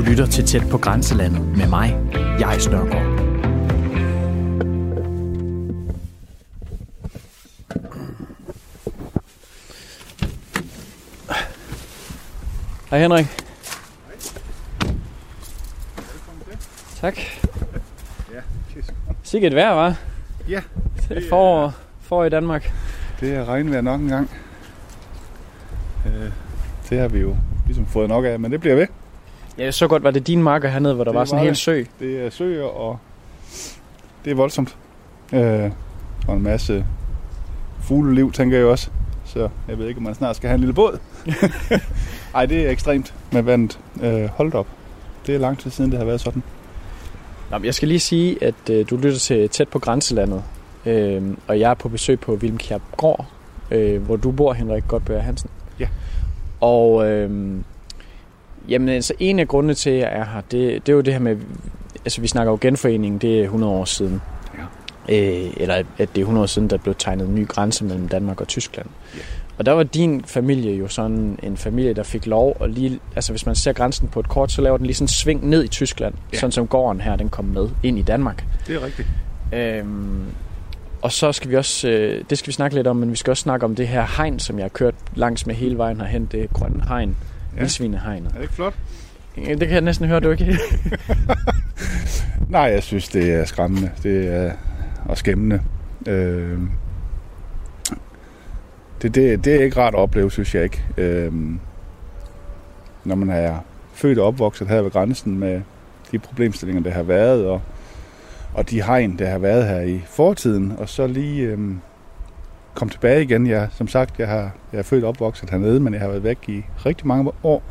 Du lytter til Tæt på Grænselandet med mig, jeg Snørgaard. Hej Henrik. Tak. Ja, Sikke et vejr, var. Ja, Det er forår, forår i Danmark. det er regnvejr nok en gang. Øh, det har vi jo ligesom fået nok af, men det bliver ved. Ja, så godt var det din marker hernede, hvor der Det var sådan en hel sø. Det er søer, og det er voldsomt. Øh, og en masse fugleliv, tænker jeg også. Så jeg ved ikke, om man snart skal have en lille båd. Ej, det er ekstremt med vandet. Øh, hold op. Det er lang tid siden, det har været sådan. Nå, jeg skal lige sige, at øh, du lytter til Tæt på Grænselandet. Øh, og jeg er på besøg på Vilmkjær Gård, øh, hvor du bor, Henrik Godbjerg Hansen. Ja. Og øh, jamen, altså, en af grundene til, at jeg er her, det, det er jo det her med, altså vi snakker jo genforeningen, det er 100 år siden. Ja. Øh, eller at det er 100 år siden, der blev tegnet en ny grænse mellem Danmark og Tyskland. Ja. Og der var din familie jo sådan en familie, der fik lov at lige... Altså hvis man ser grænsen på et kort, så laver den lige sådan en sving ned i Tyskland. Ja. Sådan som gården her, den kom med ind i Danmark. Det er rigtigt. Øhm, og så skal vi også, øh, det skal vi snakke lidt om, men vi skal også snakke om det her hegn, som jeg har kørt langs med hele vejen herhen. Det er grønne hegn, Ja. vildsvinehegnet. Er det ikke flot? Ja. Det kan jeg næsten høre, du ikke? Nej, jeg synes, det er skræmmende. Det er og skæmmende. Øh, det, det, det er ikke rart at opleve, synes jeg ikke. Øh, når man er født og opvokset her ved grænsen med de problemstillinger, der har været, og, og de hegn, der har været her i fortiden, og så lige øh, kom tilbage igen. Jeg, som sagt, jeg, har, jeg er født og opvokset hernede, men jeg har været væk i rigtig mange år.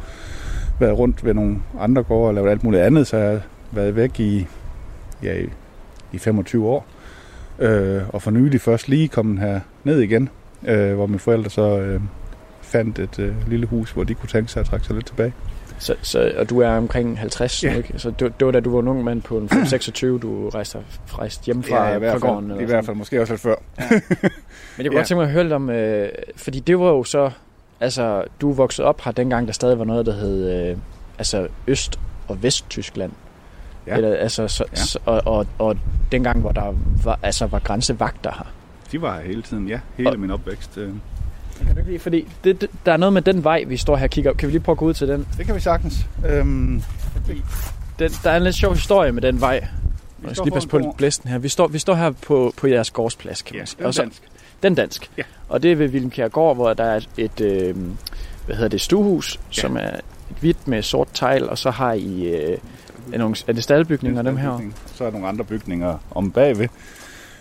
Været rundt ved nogle andre gårde og lavet alt muligt andet, så jeg har været væk i, ja, i, i 25 år. Øh, og for nylig først lige kommet her ned igen, øh, hvor mine forældre så øh, fandt et øh, lille hus, hvor de kunne tænke sig at trække sig lidt tilbage så, så, og du er omkring 50, Ja. ja. ikke? Så det, det var da du var en ung mand på en 26, du rejste, rejste hjem fra, ja, i hvert fra fald, gården. i eller hvert sådan. fald måske også lidt før. Men jeg kunne Ja. godt tænke mig at høre lidt om, øh, fordi det var jo så, altså du voksede op her dengang, der stadig var noget, der hed, øh, altså Øst- og Vesttyskland. Ja. Eller, altså, så, Ja. så, og, og, og dengang, hvor der var, altså, var grænsevagter her. De var her hele tiden, ja. Hele Og- min opvækst. Øh. Kan du ikke lide, fordi det, det, der er noget med den vej, vi står her og kigger op. Kan vi lige prøve at gå ud til den? Det kan vi sagtens. Øhm, Fordi den, der er en lidt sjov historie med den vej. Jeg skal lige passe på blæsten her. Vi står, vi står her på, på jeres gårdsplads, kan ja, man sige. Og så, dansk. Den dansk. Ja. Og det er ved Vilmkjær Gård, hvor der er et, øh, hvad hedder det, stuehus, ja. som er et hvidt med sort tegl, og så har I øh, er, nogle, er det staldbygninger, dem her? Så er der nogle andre bygninger om bagved.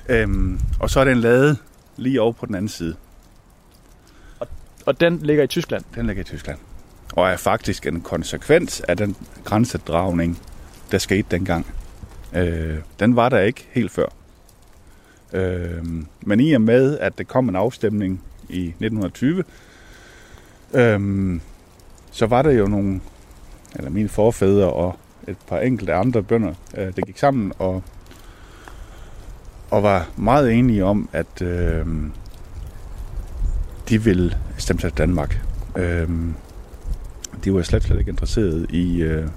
Øhm, og så er der en lade lige over på den anden side. Og den ligger i Tyskland. Den ligger i Tyskland. Og er faktisk en konsekvens af den grænsedragning, der skete dengang. Øh, den var der ikke helt før. Øh, men i og med, at der kom en afstemning i 1920, øh, så var der jo nogle, eller mine forfædre og et par enkelte andre bønder, øh, der gik sammen og, og var meget enige om, at øh, de ville stemme sig til Danmark. Øh, de var slet, slet ikke interesseret i øh,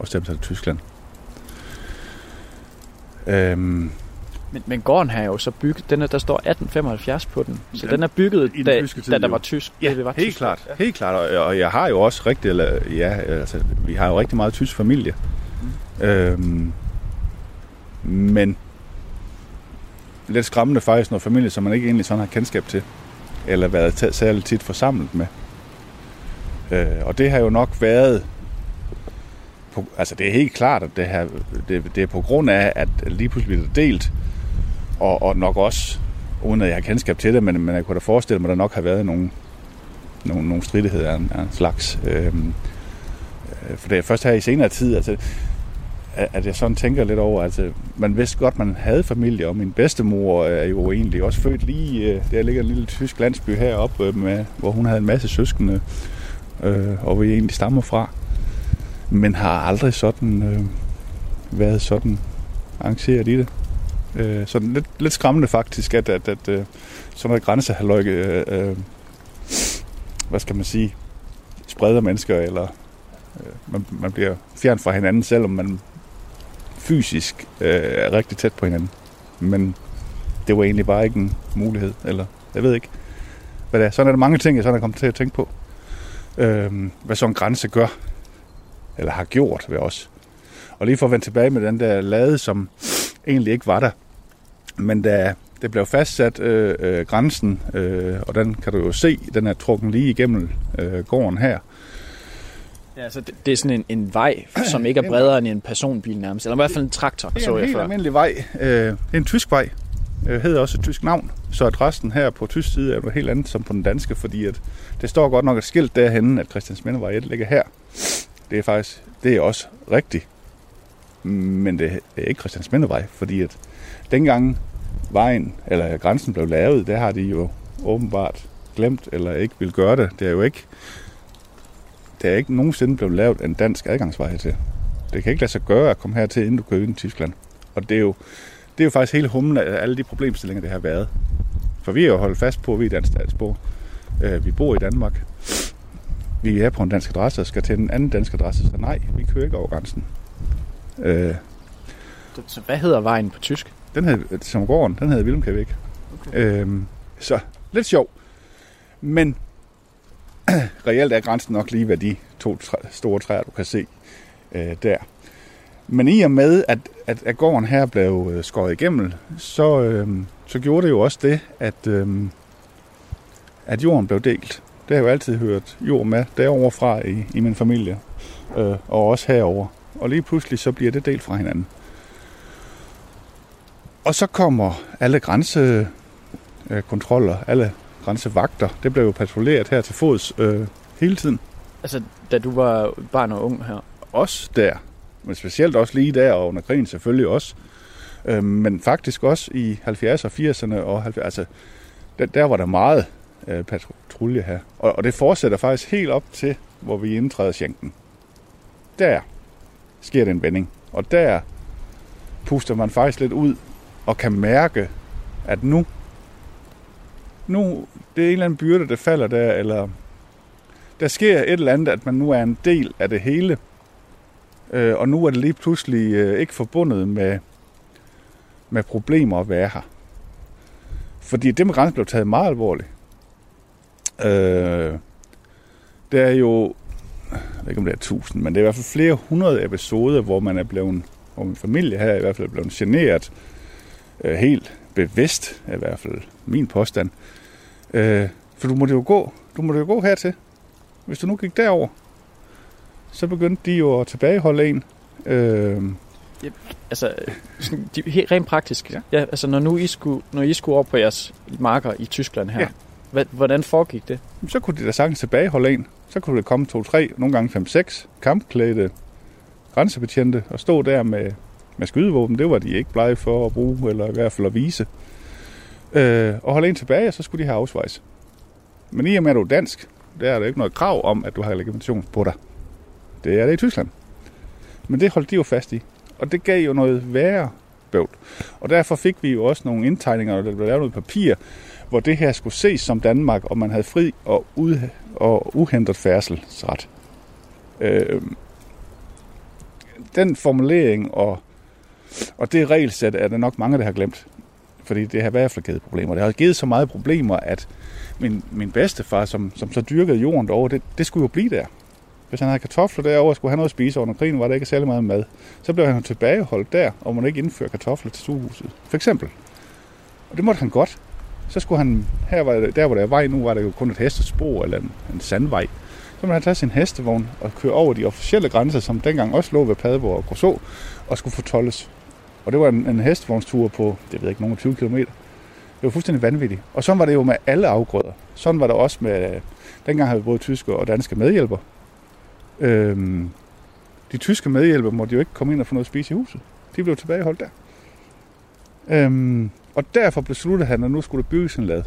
at stemme sig til Tyskland. Øhm, Men, men gården her er jo så bygget, den er, der står 1875 på den. Så Den- den er bygget, i den da, tid, da der var tysk. ja, det var helt tysk. klart. Helt klart. Og, og jeg har jo også rigtig, eller, ja, altså, vi har jo rigtig meget tysk familie. Mm. Øhm, men lidt skræmmende faktisk, når familie, som man ikke egentlig sådan har kendskab til, eller været særligt tit forsamlet med. Øh, og det har jo nok været på, altså det er helt klart, at det, her, det, det er på grund af, at lige pludselig bliver det delt, og, og nok også, uden at jeg har kendskab til det, men, men jeg kunne da forestille mig, at der nok har været nogle, nogle, nogle stridigheder af en, af en slags. Øh, øh for det er først her i senere tid, altså, at jeg sådan tænker lidt over, altså, man vidste godt, man havde familie, og min bedstemor er jo egentlig også født lige, øh, der ligger en lille tysk landsby heroppe, øh, med, hvor hun havde en masse søskende, øh, og hvor vi egentlig stammer fra, men har aldrig sådan øh, været sådan arrangeret i det. Øh, så lidt, lidt skræmmende faktisk, at, at, at øh, sådan noget grænsehaløjke, øh, øh, hvad skal man sige, spreder mennesker, eller øh, man, man bliver fjern fra hinanden, selvom man fysisk øh, rigtig tæt på hinanden. Men det var egentlig bare ikke en mulighed, eller jeg ved ikke, hvad det er. Sådan er der mange ting, jeg sådan er kommet til at tænke på. Øh, hvad sådan en grænse gør, eller har gjort ved os. Og lige for at vende tilbage med den der lade, som egentlig ikke var der. Men da det blev fastsat øh, øh, grænsen, øh, og den kan du jo se, den er trukken lige igennem øh, gården her. Ja, altså det, det er sådan en, en vej, som ikke er bredere end en personbil nærmest, eller i hvert fald en traktor, Det er så en jeg helt før. almindelig vej. Øh, det er en tysk vej. Øh, hedder også et tysk navn. Så adressen her på tysk side er noget helt andet som på den danske, fordi at det står godt nok et skilt derhenne, at Christiansmindevej 1 ligger her. Det er faktisk, det er også rigtigt. Men det er ikke Christiansmindevej, fordi at dengang vejen, eller grænsen blev lavet, der har de jo åbenbart glemt, eller ikke vil gøre det. Det er jo ikke, det er ikke nogensinde blevet lavet en dansk adgangsvej til. Det kan ikke lade sig gøre at komme hertil, inden du kører ind i Tyskland. Og det er jo, det er jo faktisk hele humlen af alle de problemstillinger, det har været. For vi er jo holdt fast på, at vi er dansk statsborger. Øh, vi bor i Danmark. Vi er på en dansk adresse og skal til en anden dansk adresse, så nej, vi kører ikke over grænsen. Øh, Så hvad hedder vejen på tysk? den hed, som gården, den hedder Wilhelmkavik. Okay. Øhm, så lidt sjov. Men reelt er grænsen nok lige ved de to træ, store træer, du kan se øh, der. Men i og med, at, at, at gården her blev øh, skåret igennem, så, øh, så gjorde det jo også det, at, øh, at jorden blev delt. Det har jeg jo altid hørt jord med derovre fra i, i min familie, øh, og også herover. Og lige pludselig så bliver det delt fra hinanden. Og så kommer alle grænsekontroller, alle grænsevagter. Det blev jo patruljeret her til fods øh, hele tiden. Altså, da du var barn og ung her. Også der, men specielt også lige der og under krigen selvfølgelig også. Øh, men faktisk også i 70'erne og 80'erne og 70'erne, altså der, der var der meget øh, patrulje her. Og, og det fortsætter faktisk helt op til, hvor vi indtræder Schengen. Der sker det en vending. Og der puster man faktisk lidt ud og kan mærke, at nu, nu det er en eller anden byrde, der falder der, eller der sker et eller andet, at man nu er en del af det hele, øh, og nu er det lige pludselig øh, ikke forbundet med, med problemer at være her. Fordi det med grænsen blev taget meget alvorligt. Øh, der er jo, jeg ved ikke om det er tusind, men det er i hvert fald flere hundrede episoder, hvor man er blevet, hvor min familie her i hvert fald er blevet generet, øh, helt bevidst, er i hvert fald min påstand. Øh, for du måtte jo gå, du måtte jo gå hertil. Hvis du nu gik derover, så begyndte de jo at tilbageholde en. Øh, Altså, sådan, de, helt rent praktisk. Ja. Ja. ja. altså, når nu I skulle, når I skulle op på jeres marker i Tyskland her, Ja. ja. hvad, hvordan foregik det? så kunne de da sagtens tilbageholde en. Så kunne der komme to-tre, nogle gange fem-seks kampklædte grænsebetjente og stå der med, med skydevåben. Det var de ikke blege for at bruge, eller i hvert fald at vise. Øh, og holde en tilbage, og så skulle de have afsvejs. Men i og med, at du er dansk, der er der ikke noget krav om, at du har legitimation på dig. Det er det i Tyskland. Men det holdt de jo fast i. Og det gav jo noget værre bøvl. Og derfor fik vi jo også nogle indtegninger, og der blev lavet noget papir, hvor det her skulle ses som Danmark, og man havde fri og, ud, og uhindret færdselsret. Øh, den formulering og, og det regelsæt er der nok mange, der har glemt. Fordi det har i hvert fald givet problemer. Det har givet så meget problemer, at min, min bedstefar, som, som så dyrkede jorden derovre, det, det skulle jo blive der. Hvis han havde kartofler derovre skulle have noget at spise under krigen, var der ikke særlig meget mad. Så blev han jo tilbageholdt der, og måtte ikke indføre kartofler til stuehuset. For eksempel. Og det måtte han godt. Så skulle han, her var det, der hvor der er vej nu, var der jo kun et hestespor eller en, en sandvej. Så måtte han tage sin hestevogn og køre over de officielle grænser, som dengang også lå ved Padborg og Grosso, og skulle fortolles. Og det var en, en hestevognstur på, det ved jeg ikke, nogen 20 km. Det var fuldstændig vanvittigt. Og sådan var det jo med alle afgrøder. Sådan var det også med, dengang havde vi både tyske og danske medhjælper. Øhm, de tyske medhjælper måtte jo ikke komme ind og få noget at spise i huset. De blev tilbageholdt der. Øhm, og derfor besluttede han, at nu skulle der bygges en lad.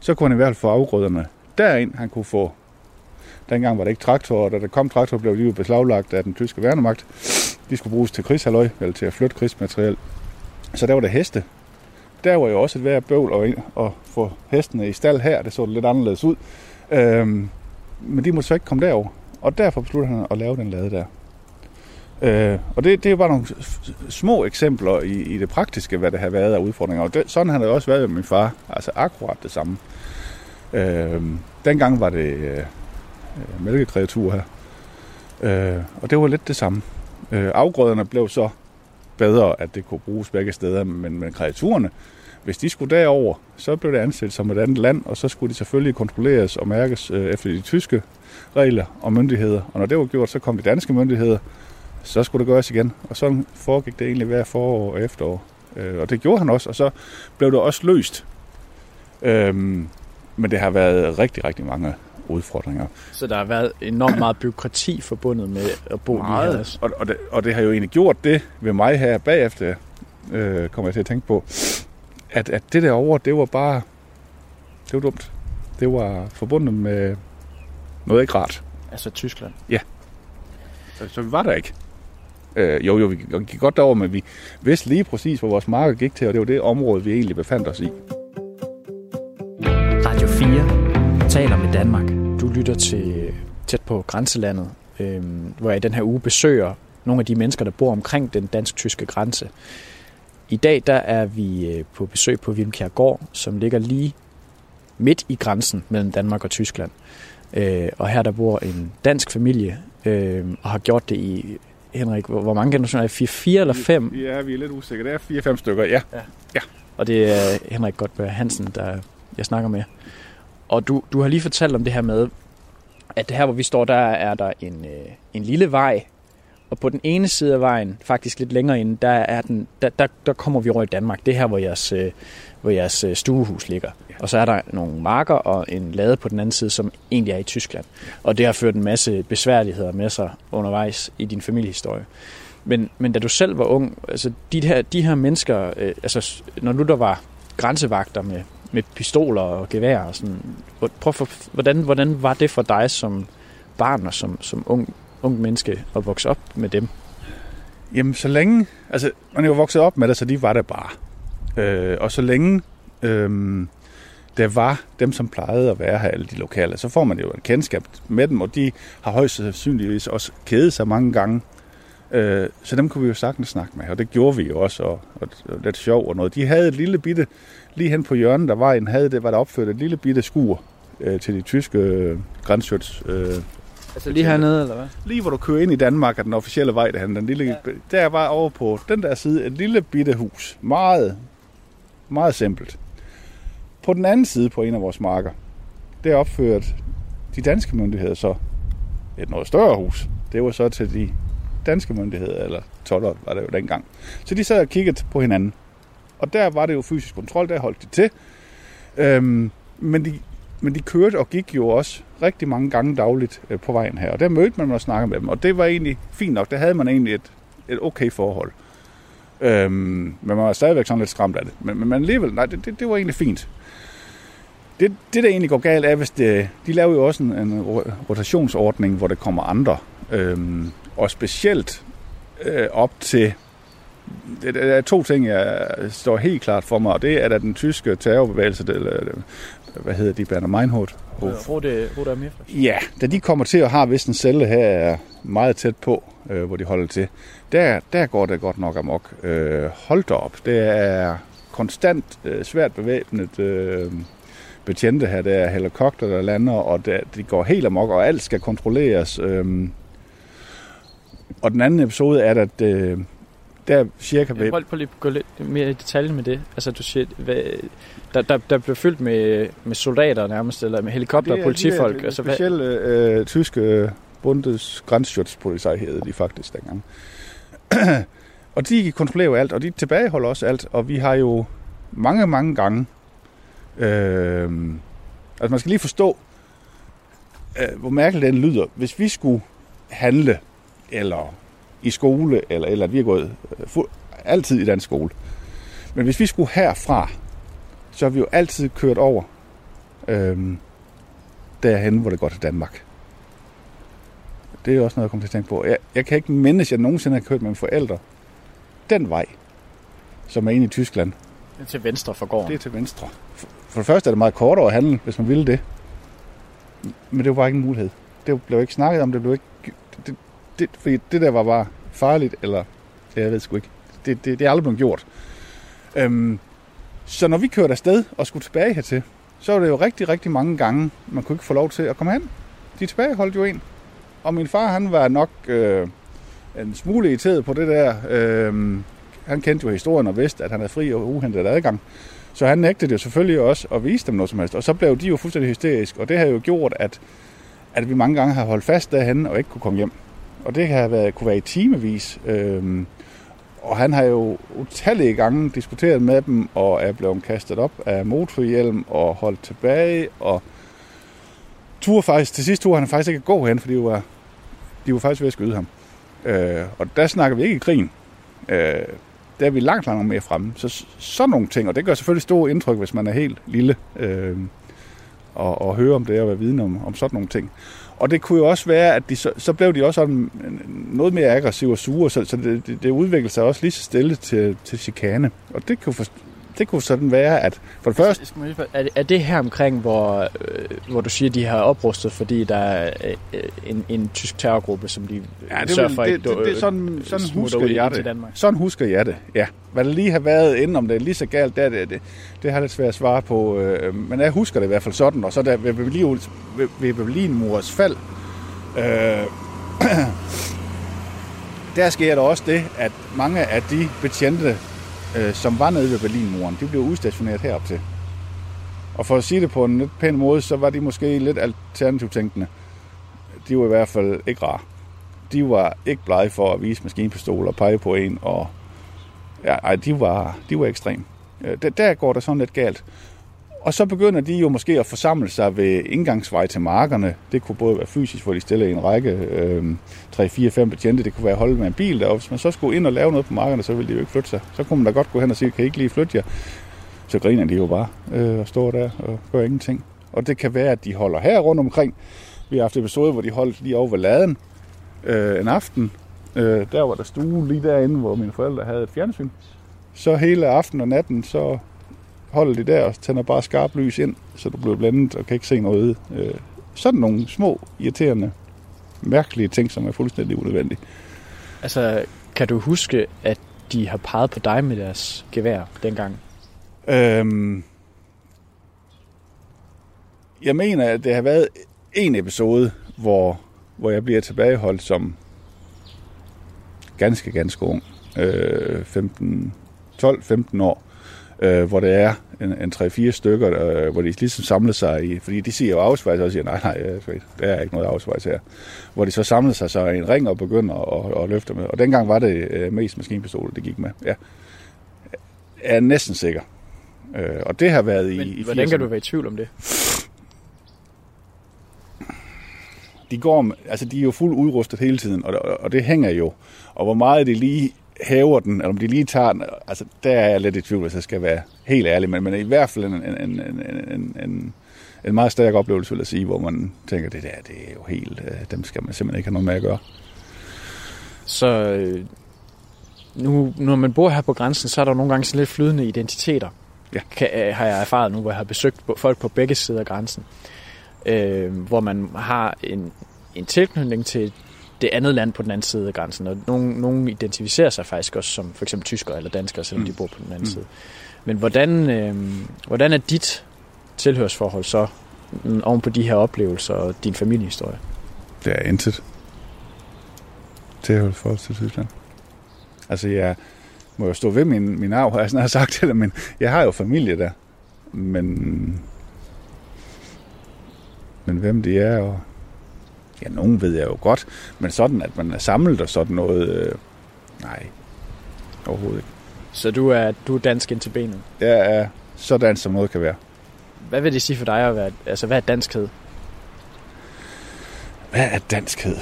Så kunne han i hvert fald få afgrøderne derind. Han kunne få, dengang var det ikke traktorer, og da der kom traktorer, blev de jo beslaglagt af den tyske værnemagt. De skulle bruges til krigshalløj, eller til at flytte krigsmateriel. Så der var det heste. Der var jo også et værd bøvl at, at få hestene i stald her. Det så lidt anderledes ud. Øhm, men de måtte så ikke komme derover. Og derfor besluttede han at lave den lade der. Øh, og det, det er bare nogle små eksempler i, i det praktiske, hvad det har været af udfordringer. Og det, sådan har det også været med min far. Altså akkurat det samme. Øh, dengang var det øh, øh, mælkekreatur her. Øh, og det var lidt det samme. Øh, afgrøderne blev så bedre, at det kunne bruges begge steder, men, men kreaturerne, hvis de skulle derover, så blev det anset som et andet land, og så skulle de selvfølgelig kontrolleres og mærkes øh, efter de tyske regler og myndigheder. Og når det var gjort, så kom de danske myndigheder, så skulle det gøres igen. Og så foregik det egentlig hver forår og efterår. Øh, og det gjorde han også, og så blev det også løst. Øhm, men det har været rigtig, rigtig mange udfordringer. Så der har været enormt meget byråkrati forbundet med at bo meget, lige. Og, og, det, og det har jo egentlig gjort det ved mig her bagefter, øh, kommer jeg til at tænke på, at, at det der over, det var bare, det var dumt. Det var forbundet med noget ikke rart. Altså Tyskland? Ja. Så, så vi var der ikke. Øh, jo, jo, vi gik godt derover, men vi vidste lige præcis, hvor vores marker gik til, og det var det område, vi egentlig befandt os i. taler med Danmark. Du lytter til tæt på grænselandet, øh, hvor jeg i den her uge besøger nogle af de mennesker, der bor omkring den dansk-tyske grænse. I dag der er vi øh, på besøg på Vilmkjærgård, som ligger lige midt i grænsen mellem Danmark og Tyskland. Øh, og her der bor en dansk familie, øh, og har gjort det i, Henrik, hvor mange generationer er det? Fire eller fem? Ja, vi er lidt usikre. Det er fire-fem stykker, ja. ja. ja. Og det er Henrik Godberg Hansen, der jeg snakker med. Og du, du har lige fortalt om det her med, at det her, hvor vi står, der er der en, øh, en lille vej, og på den ene side af vejen, faktisk lidt længere inde, der, er den, der, der, der kommer vi over i Danmark. Det er her, hvor jeres, øh, hvor jeres øh, stuehus ligger. Ja. Og så er der nogle marker og en lade på den anden side, som egentlig er i Tyskland. Og det har ført en masse besværligheder med sig undervejs i din familiehistorie. Men, men da du selv var ung, altså de her, de her mennesker, øh, altså når du der var grænsevagter med, med pistoler og gevær og sådan, prøv for, hvordan, hvordan var det for dig som barn og som, som ung, ung menneske at vokse op med dem? Jamen, så længe... Altså, man er jo vokset op med det, så de var der bare. Øh, og så længe øh, der var dem, som plejede at være her, alle de lokale, så får man jo et kendskab med dem, og de har højst sandsynligvis også kædet sig mange gange. Øh, så dem kunne vi jo sagtens snakke med, og det gjorde vi jo også, og, og, og lidt sjov og noget. De havde et lille bitte, lige hen på hjørnet, der var en, havde det, var der opført et lille bitte skur øh, til de tyske øh, grænsøts øh, Altså lige hernede, eller hvad? Lige hvor du kører ind i Danmark, er den officielle vej derhen. Den lille, ja. Der var over på den der side et lille bitte hus. Meget, meget simpelt. På den anden side på en af vores marker, der opført de danske myndigheder så et noget større hus. Det var så til de danske myndigheder, eller toller var det jo dengang. Så de sad og kiggede på hinanden. Og der var det jo fysisk kontrol, der holdt de til. Øhm, men de men de kørte og gik jo også rigtig mange gange dagligt øh, på vejen her. Og der mødte man og snakkede med dem, og det var egentlig fint nok. Der havde man egentlig et, et okay forhold. Øhm, men man var stadigvæk sådan lidt skræmt af det. Men, men alligevel, nej, det, det, det var egentlig fint. Det, det, der egentlig går galt, er, hvis det, de laver jo også en, en rotationsordning, hvor der kommer andre. Øhm, og specielt øh, op til det, der er to ting, jeg står helt klart for mig, og det er, at den tyske terrorbevægelse, eller hvad hedder de, Berner Meinhof? Rode, Rode Ja, da de kommer til at have vist en celle her meget tæt på, øh, hvor de holder til, der, der går det godt nok amok. Øh, hold da op, det er konstant øh, svært bevæbnet øh, betjente her. Der er helikopter, der lander, og der, de går helt amok, og alt skal kontrolleres. Øh, og den anden episode er, at øh, der cirka... Ved... Prøv, prøv lige at gå lidt mere i detalje med det. Altså, du siger, hvad, der, der, der blev fyldt med, med soldater nærmest, eller med helikopter og politifolk. Det er, altså, specielle øh, tyske øh, Bundesgrenzschutzpolizei hed de faktisk dengang. og de kontrollerer jo alt, og de tilbageholder også alt, og vi har jo mange, mange gange... Øh, altså, man skal lige forstå, øh, hvor mærkeligt den lyder. Hvis vi skulle handle, eller i skole, eller, eller at vi har gået uh, altid i den skole. Men hvis vi skulle herfra, så har vi jo altid kørt over øhm, derhen, hvor det går til Danmark. Det er også noget, jeg kommer til at tænke på. Jeg, jeg kan ikke mindes, at jeg nogensinde har kørt med mine forældre den vej, som er inde i Tyskland. Det er til venstre for gården. Det er til venstre. For, for det første er det meget kortere at handle, hvis man ville det. Men det var bare ikke en mulighed. det blev ikke snakket om, det blev ikke... Det, det, fordi det der var bare farligt, eller jeg ved sgu ikke. Det, det, det er aldrig blevet gjort. Øhm, så når vi kørte afsted og skulle tilbage hertil, så var det jo rigtig, rigtig mange gange, man kunne ikke få lov til at komme hen. De tilbageholdt jo en. Og min far, han var nok øh, en smule irriteret på det der. Øh, han kendte jo historien og vidste, at han havde fri og uhentet adgang. Så han nægtede jo selvfølgelig også at vise dem noget som helst. Og så blev de jo fuldstændig hysterisk. Og det har jo gjort, at, at vi mange gange har holdt fast derhen og ikke kunne komme hjem. Og det har været, kunne være i timevis. Øh, og han har jo utallige gange diskuteret med dem, og er blevet kastet op af motorhjelm og holdt tilbage, og tur faktisk, til sidst tur han faktisk ikke gå hen, fordi de var, de var faktisk ved at skyde ham. Øh, og der snakker vi ikke i krigen. Øh, der er vi langt, langt mere fremme. Så sådan nogle ting, og det gør selvfølgelig store indtryk, hvis man er helt lille, øh, og, og høre om det og være viden om, om sådan nogle ting. Og det kunne jo også være, at de så, så blev de også sådan noget mere aggressive og sure, så, så det, det, det udviklede sig også lige så stille til, til chikane. Og det kunne, for, det kunne sådan være, at for det første... Er det, er det her omkring, hvor, øh, hvor du siger, at de har oprustet, fordi der er øh, en, en tysk terrorgruppe, som de ja, det sørger for det, ikke det, det, sådan, sådan husker jeg det. Danmark. Sådan husker jeg det, ja. Hvad der lige har været inden, om det er lige så galt, det, det, det, det har lidt svært at svare på. Øh, men jeg husker det i hvert fald sådan, og så der ved, Berlin, ved Berlinmurs fald, øh, der sker der også det, at mange af de betjente, øh, som var nede ved Berlinmuren, de blev udstationeret herop til. Og for at sige det på en lidt pæn måde, så var de måske lidt alternativt tænkende. De var i hvert fald ikke rare. De var ikke blege for at vise maskinpistoler og pege på en, og ja, ej, de var, de var ekstrem. Øh, der, der går det sådan lidt galt. Og så begynder de jo måske at forsamle sig ved indgangsvej til markerne. Det kunne både være fysisk, hvor de stiller i en række, øh, 3, 4, 5 betjente. Det kunne være at holde med en bil deroppe. Hvis man så skulle ind og lave noget på markerne, så ville de jo ikke flytte sig. Så kunne man da godt gå hen og sige, kan I ikke lige flytte jer? Så griner de jo bare øh, og står der og gør ingenting. Og det kan være, at de holder her rundt omkring. Vi har haft episoder, hvor de holdt lige over ved laden øh, en aften. Øh, der var der stue lige derinde, hvor mine forældre havde et fjernsyn. Så hele aften og natten, så holder de der og tænder bare skarp lys ind, så du bliver blandet og kan ikke se noget. Øh, sådan nogle små, irriterende, mærkelige ting, som er fuldstændig unødvendige. Altså, kan du huske, at de har peget på dig med deres gevær dengang? Øhm, jeg mener, at det har været en episode, hvor, hvor jeg bliver tilbageholdt som ganske, ganske ung. Øh, 15, 12-15 år øh, hvor det er en, en 3-4 stykker, øh, hvor de ligesom samler sig i, fordi de siger jo afsvejs, og siger, nej, nej, der er ikke noget afsvejs her. Hvor de så samler sig så i en ring og begynder at, at, løfte med. Og dengang var det øh, mest maskinpistoler, det gik med. Ja. Jeg er næsten sikker. Øh, og det har været Men, i, i hvordan kan du være i tvivl om det? de går, altså de er jo fuldt udrustet hele tiden, og, og det hænger jo. Og hvor meget det lige hæver den, eller om de lige tager den, altså der er jeg lidt i tvivl, hvis jeg skal være helt ærlig, men, men i hvert fald en, en, en, en, en, en meget stærk oplevelse, vil jeg sige, hvor man tænker, det der, det er jo helt, øh, dem skal man simpelthen ikke have noget med at gøre. Så øh, nu, når man bor her på grænsen, så er der nogle gange sådan lidt flydende identiteter. Ja. Kan, øh, har jeg erfaret nu, hvor jeg har besøgt folk på begge sider af grænsen. Øh, hvor man har en, en tilknytning til det andet land på den anden side af grænsen. Og nogen, nogen identificerer sig faktisk også som for eksempel tyskere eller danskere, selvom mm. de bor på den anden mm. side. Men hvordan, øh, hvordan er dit tilhørsforhold så mm, oven på de her oplevelser og din familiehistorie? Det er intet tilhørsforhold til Tyskland. Altså, jeg må jo stå ved min, min arv, har jeg snart sagt det, men jeg har jo familie der. Men, men hvem de er, og Ja, nogen ved jeg jo godt, men sådan, at man er samlet og sådan noget, øh, nej, overhovedet ikke. Så du er, du er dansk indtil benet? Jeg er sådan, som noget kan være. Hvad vil det sige for dig at være, altså hvad er danskhed? Hvad er danskhed?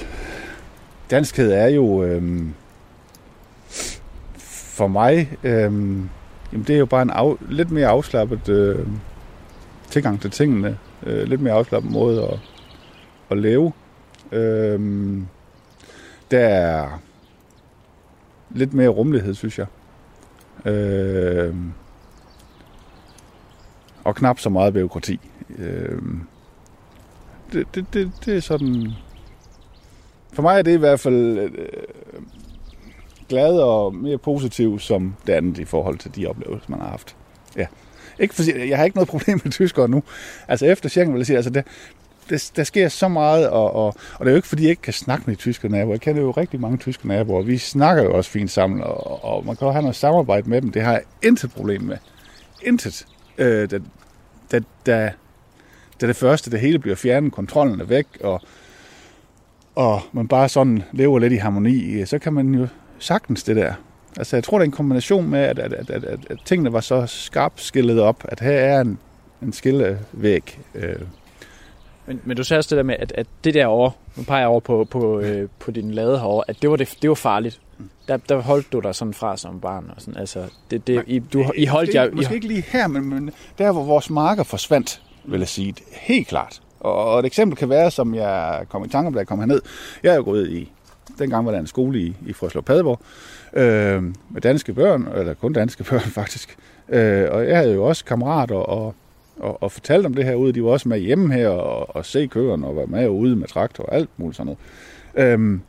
Danskhed er jo, øh, for mig, øh, jamen det er jo bare en af, lidt mere afslappet øh, tilgang til tingene. Øh, lidt mere afslappet måde at, at leve. Øhm, der er lidt mere rummelighed, synes jeg. Øhm, og knap så meget byråkrati. Øhm, det, det, det, det er sådan for mig er det i hvert fald øh, glad og mere positiv som det andet i forhold til de oplevelser, man har haft. Ja. Ikke for, jeg har ikke noget problem med tyskere nu. Altså efter Schengen vil jeg sige, altså det, det, der sker så meget, og, og, og det er jo ikke, fordi jeg ikke kan snakke med tyske naboer. Jeg kender jo rigtig mange tyske naboer, vi snakker jo også fint sammen, og, og man kan jo have noget samarbejde med dem. Det har jeg intet problem med. Intet. Øh, da, da, da, da det første, det hele bliver fjernet, kontrollen er væk, og, og man bare sådan lever lidt i harmoni, øh, så kan man jo sagtens det der. Altså jeg tror, det er en kombination med, at, at, at, at, at, at tingene var så skarpt skillet op, at her er en, en skillevæg. Øh, men, men du sagde også det der med, at, at det der over, nu peger jeg over på, på, øh, på din lade herovre, at det var, det, det var farligt. Der, der holdt du dig sådan fra som barn. Og sådan. Altså, det, det, I, du, I holdt jer... Måske ikke lige her, men, men der, hvor vores marker forsvandt, vil jeg sige, helt klart. Og, et eksempel kan være, som jeg kom i tanke om, da jeg kom herned. Jeg er jo gået i, dengang var der en skole i, i Frøslov Padborg, øh, med danske børn, eller kun danske børn faktisk. Øh, og jeg havde jo også kammerater og, og, og fortalte om det her ude. De var også med hjemme her og, og se køerne og var med ude med traktor og alt muligt sådan noget. Øhm,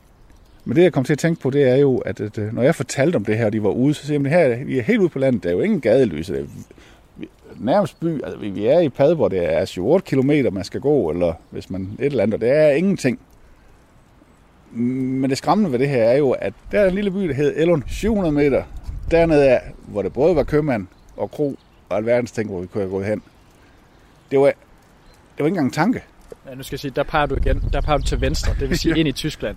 men det, jeg kom til at tænke på, det er jo, at, at når jeg fortalte om det her, og de var ude, så siger jeg, her, vi er helt ude på landet, der er jo ingen gadelys. Det er, nærmest by, altså vi er i Padborg, hvor det er 8 km, man skal gå, eller hvis man et eller andet, og det er ingenting. Men det skræmmende ved det her er jo, at der er en lille by, der hedder Elund, 700 meter. Dernede af, hvor det både var købmand og kro og alverdens ting, hvor vi kunne have gået hen. Det var, det var ikke engang en tanke. Ja, nu skal jeg sige, der peger du igen. Der peger du til venstre, det vil sige ind i Tyskland.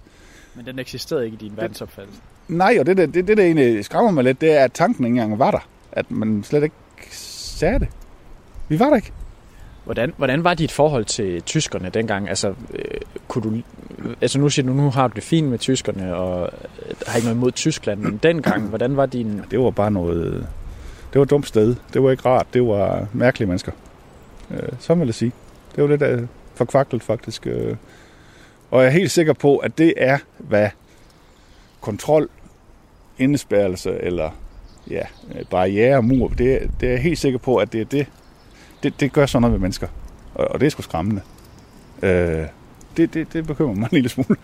Men den eksisterede ikke i din verdensopfattelse. Nej, og det, det, det, det der egentlig skræmmer mig lidt, det er, at tanken ikke engang var der. At man slet ikke sagde det. Vi var der ikke. Hvordan, hvordan var dit forhold til tyskerne dengang? Altså, øh, kunne du, altså nu siger du, nu har du det fint med tyskerne, og har ikke noget imod Tyskland, men dengang, hvordan var din... Det var bare noget... Det var et dumt sted. Det var ikke rart. Det var mærkelige mennesker. Øh, så vil jeg sige. Det var lidt øh, forkvaklet faktisk. Øh. Og jeg er helt sikker på, at det er, hvad kontrol, indespærrelse eller ja, barriere og mur, det, det er jeg helt sikker på, at det er det, det, det gør sådan noget med mennesker. Og, og det er sgu skræmmende. Øh, det, det, det bekymrer mig en lille smule.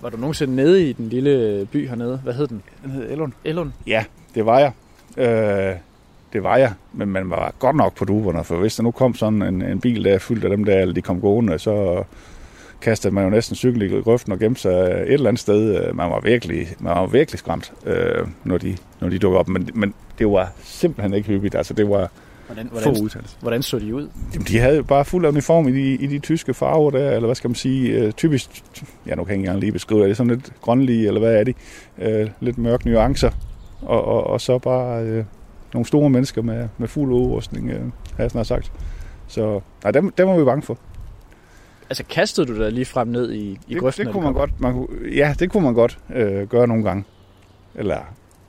Var du nogensinde nede i den lille by hernede? Hvad hed den? Den hed Ellund. Ellund? Ja, det var jeg. Øh, det var jeg, men man var godt nok på duberne, for hvis der nu kom sådan en, en bil, der er fyldt af dem der, eller de kom gående, så kastede man jo næsten cykel i grøften og gemte sig et eller andet sted. Man var virkelig, man var virkelig skræmt, øh, når, de, når de dukkede op, men, men det var simpelthen ikke hyppigt. Altså, det var hvordan, hvordan, hvordan så de ud? Jamen, de havde jo bare fuld uniform i de, i de tyske farver der, eller hvad skal man sige, øh, typisk, ja nu kan jeg ikke engang lige beskrive det, er det sådan lidt grønlige, eller hvad er det, øh, lidt mørke nuancer, og, og, og så bare øh, nogle store mennesker med, med fuld udrustning, øh, har jeg snart sagt. Så nej, dem, dem var vi bange for. Altså kastede du dig lige frem ned i, i det, grøften? Det kunne man godt, man kunne, ja, det kunne man godt øh, gøre nogle gange. Eller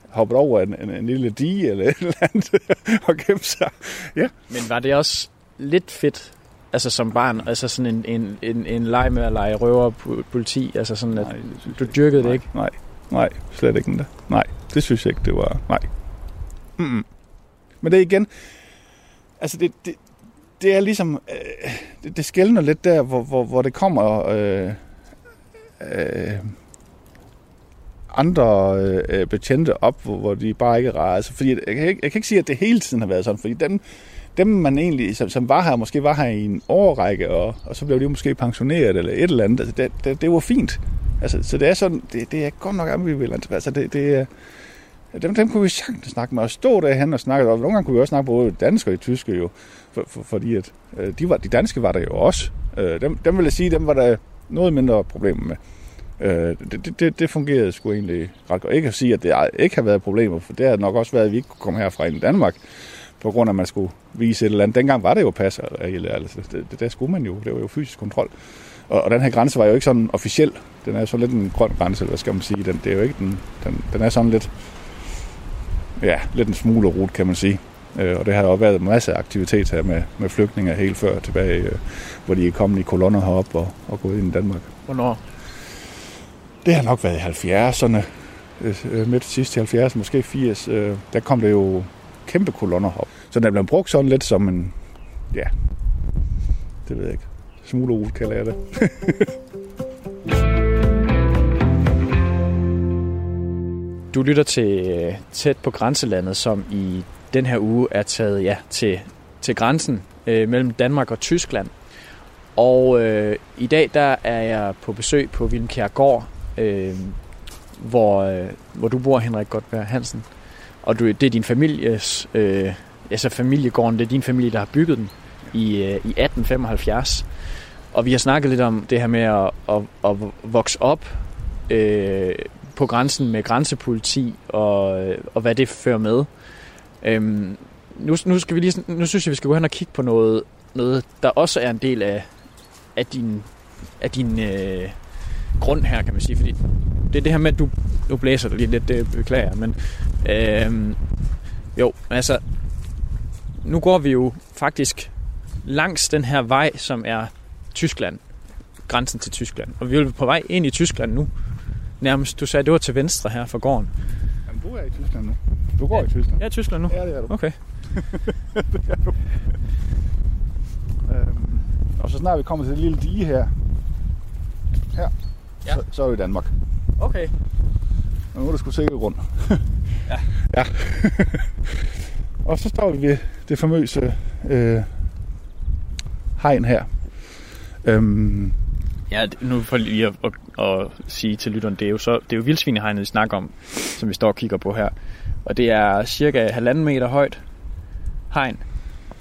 hoppet over en, en, en lille dige eller et eller andet og gemme sig. Ja. Men var det også lidt fedt, altså som barn, altså sådan en, en, en, en leg med at lege røver politi, altså sådan at nej, du dyrkede nej, det ikke? Nej, nej, slet ikke endda. Nej, det synes jeg ikke, det var, nej. Mm-mm. Men det er igen, altså det, det, det er ligesom, øh, det, det skældner lidt der, hvor, hvor, hvor det kommer øh, øh, andre øh, betjente op, hvor, hvor de bare ikke er rare. Altså, fordi jeg, jeg, kan ikke, jeg kan ikke sige, at det hele tiden har været sådan, fordi dem, dem man egentlig, som, som var her, måske var her i en årrække, og, og så blev de måske pensioneret eller et eller andet. Altså, det, det, det var fint. Altså, så det er sådan, det, det er godt nok ambivalent. Altså, det, det er, dem, dem kunne vi sagtens snakke med, og stå derhen og snakke, og nogle gange kunne vi også snakke både dansk og tysk, jo, for, for, fordi at, øh, de, var, de danske var der jo også. Øh, dem, dem vil jeg sige, dem var der noget mindre problemer med. Øh, det, det, det fungerede sgu egentlig ret godt. Ikke at sige, at det ikke har været problemer, for det har nok også været, at vi ikke kunne komme herfra i Danmark, på grund af, at man skulle vise et eller andet. Dengang var det jo pas, altså, det, det, der skulle man jo, det var jo fysisk kontrol. Og, og den her grænse var jo ikke sådan officiel. Den er så lidt en grøn grænse, eller hvad skal man sige. Den, det er jo ikke den, den, den er sådan lidt, ja, lidt en smule rute, kan man sige. Øh, og det har jo været en masse aktivitet her med, med flygtninge helt før tilbage, øh, hvor de er kommet i kolonner herop og, og gået ind i Danmark. Hvornår? Det har nok været i 70'erne, øh, midt sidst i 70'erne, måske 80. Der kom det jo kæmpe kolonner op. Så den blev brugt sådan lidt som en, ja, det ved jeg ikke, smule kalder jeg det. Du lytter til øh, Tæt på Grænselandet, som i den her uge er taget ja, til, til grænsen øh, mellem Danmark og Tyskland. Og øh, i dag der er jeg på besøg på Vilmkjær øh, hvor, øh, hvor du bor, Henrik Godberg Hansen. Og du, det er din families, øh, altså familiegården, det er din familie, der har bygget den i, øh, i 1875. Og vi har snakket lidt om det her med at, at, at vokse op øh, på grænsen med grænsepoliti og, øh, og hvad det fører med. Øhm, nu, nu, skal vi lige, nu synes jeg, vi skal gå hen og kigge på noget, noget der også er en del af, af din, af din øh, grund her, kan man sige. Fordi det er det her med, at du, nu blæser det lige lidt, det beklager men øh, jo, altså, nu går vi jo faktisk langs den her vej, som er Tyskland, grænsen til Tyskland. Og vi er på vej ind i Tyskland nu. Nærmest, du sagde, det var til venstre her for gården. Jamen, du er i Tyskland nu. Du går ja, i Tyskland. Ja, i Tyskland nu. Ja, det er du. Okay. det er du. Øhm, og så snart vi kommer til det lille dige her, her, ja. så, så er vi i Danmark. Okay. Og nu er der sgu sikkert rundt. ja. ja. og så står vi ved det famøse øh, hegn her. Øhm, Ja, nu for lige at, at, at sige til lytteren, det er jo, så, det er jo vildsvinehegnet, vi snakker om, som vi står og kigger på her. Og det er cirka halvanden meter højt hegn.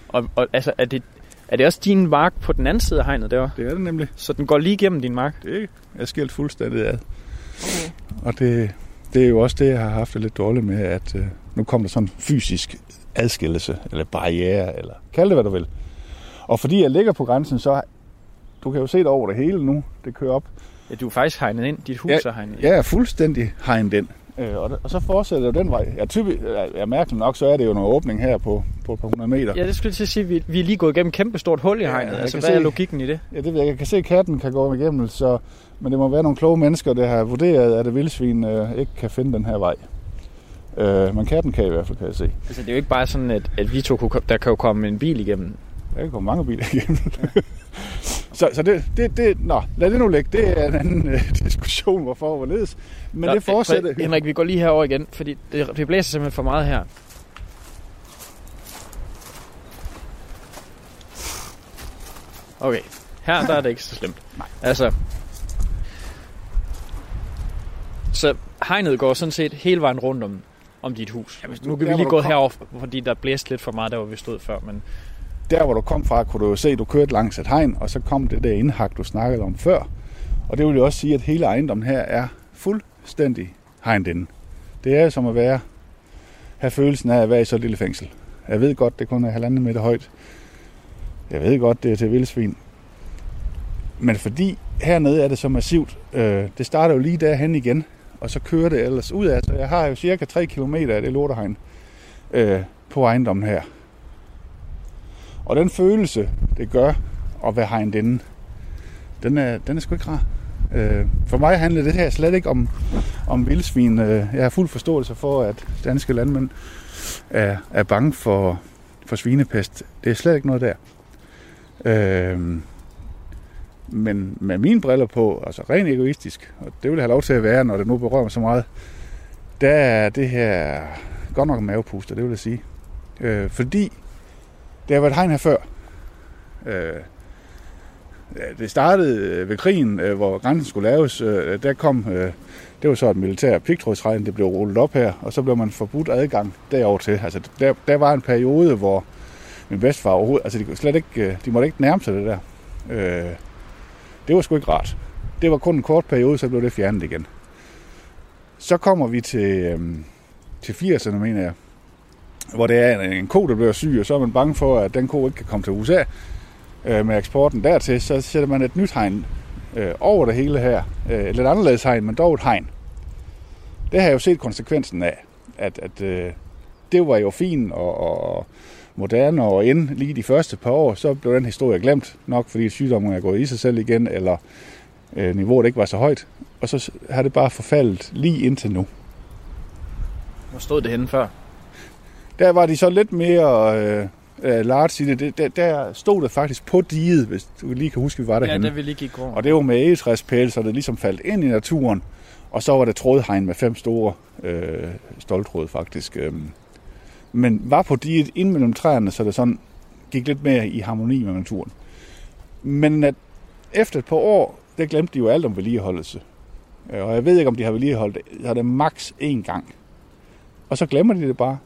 Og, og altså, er det, er det også din mark på den anden side af hegnet der? Det er det nemlig. Så den går lige igennem din mark? Det er skilt fuldstændig ad. Okay. Og det, det er jo også det, jeg har haft det lidt dårligt med, at uh, nu kommer der sådan fysisk adskillelse, eller barriere, eller kald det, hvad du vil. Og fordi jeg ligger på grænsen, så du kan jo se det over det hele nu. Det kører op. Ja, du er faktisk hegnet ind. Dit hus ja, er hegnet ind. Ja, jeg er fuldstændig hegnet ind. Øh, og, og så fortsætter den vej. Ja, typisk, ja, mærkeligt nok, så er det jo en åbning her på, på et par hundrede meter. Ja, det skulle jeg til at sige. Vi, vi er lige gået igennem et kæmpe stort hul i hegnet. Ja, altså, hvad se, er logikken i det? Ja, det jeg. Jeg kan se, at katten kan gå igennem, så, men det må være nogle kloge mennesker, der har vurderet, at det vildsvin øh, ikke kan finde den her vej. Øh, men katten kan i hvert fald, kan jeg se. Altså, det er jo ikke bare sådan, at, at vi to kunne, der kan jo komme en bil igennem. Der kan komme mange biler igennem. Ja. Så, så det, det, det, nå, lad det nu ligge. Det er en anden uh, diskussion, hvorfor og hvorledes. Men nå, det fortsætter. Henrik, vi går lige herover igen, fordi det, det blæser simpelthen for meget her. Okay, her der er det ikke så slemt. Nej. Altså, så hegnet går sådan set hele vejen rundt om, om dit hus. Ja, nu kan vi lige gå herover, fordi der blæste lidt for meget, der hvor vi stod før, men der hvor du kom fra, kunne du jo se, at du kørte langs et hegn, og så kom det der indhak, du snakkede om før. Og det vil jo også sige, at hele ejendommen her er fuldstændig hegnet inde. Det er som at være, have følelsen af at være i så et lille fængsel. Jeg ved godt, det kun er halvanden meter højt. Jeg ved godt, det er til vildsvin. Men fordi hernede er det så massivt, øh, det starter jo lige derhen igen, og så kører det ellers ud af. Så jeg har jo cirka 3 km af det lortehegn øh, på ejendommen her. Og den følelse, det gør at være hegnet inde, den er, den er sgu ikke rar. Øh, for mig handler det her slet ikke om, om vildsvin. Øh, jeg har fuld forståelse for, at danske landmænd er, er bange for, for svinepest. Det er slet ikke noget der. Øh, men med mine briller på, altså rent egoistisk, og det vil jeg have lov til at være, når det nu berører mig så meget, der er det her godt nok mavepuster, det vil jeg sige. Øh, fordi det har været hegn her før. Øh, det startede øh, ved krigen, øh, hvor grænsen skulle laves. Øh, der kom, øh, det var så et militær pigtrådsregn, det blev rullet op her, og så blev man forbudt adgang derover til. Altså, der, der var en periode, hvor min bedstefar overhovedet, altså de, slet ikke, øh, de måtte ikke nærme sig det der. Øh, det var sgu ikke rart. Det var kun en kort periode, så blev det fjernet igen. Så kommer vi til, øh, til 80'erne, mener jeg, hvor det er en ko, der bliver syg, og så er man bange for, at den ko ikke kan komme til USA øh, med eksporten dertil, så sætter man et nyt hegn øh, over det hele her. Øh, lidt anderledes hegn, men dog et hegn. Det har jeg jo set konsekvensen af, at, at øh, det var jo fint og, og moderne og ind lige de første par år, så blev den historie glemt, nok fordi sygdommen er gået i sig selv igen, eller øh, niveauet ikke var så højt. Og så har det bare forfaldet lige indtil nu. Hvor stod det henne før? Der var de så lidt mere øh, øh large i det. Der, der stod det faktisk på diget, hvis du lige kan huske, vi var derhenne. Ja, der vi lige gik rundt. Og det var med egetræspæle, så det ligesom faldt ind i naturen. Og så var det trådhegn med fem store øh, stoltråd faktisk. Øh, men var på diet ind mellem træerne, så det sådan gik lidt mere i harmoni med naturen. Men at efter et par år, der glemte de jo alt om vedligeholdelse. Øh, og jeg ved ikke, om de har vedligeholdt det. Så er det maks én gang. Og så glemmer de det bare.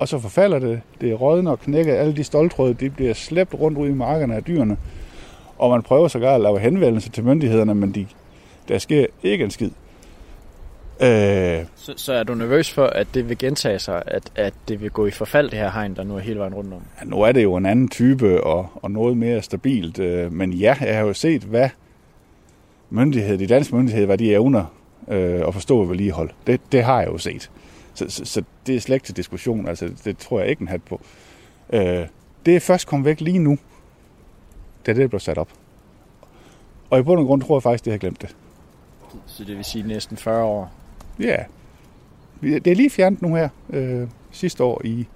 Og så forfalder det. Det er rådne og knækket. Alle de stoltråde, de bliver slæbt rundt ud i markerne af dyrene. Og man prøver sågar at lave henvendelse til myndighederne, men de, der sker ikke en skid. Øh, så, så er du nervøs for, at det vil gentage sig, at, at det vil gå i forfald, det her hegn, der nu er hele vejen rundt om? Ja, nu er det jo en anden type og, og noget mere stabilt. Øh, men ja, jeg har jo set, hvad myndighed, de danske myndigheder, hvad de evner øh, at forstå ved vedligehold. Det, det har jeg jo set. Så, så, så det er slet ikke til diskussion. Altså, det tror jeg ikke en hat på. Øh, det er først kommet væk lige nu, da det blev sat op. Og i bund og grund tror jeg faktisk, det har glemt det. Så det vil sige næsten 40 år? Ja. Det er lige fjernet nu her, øh, sidste år i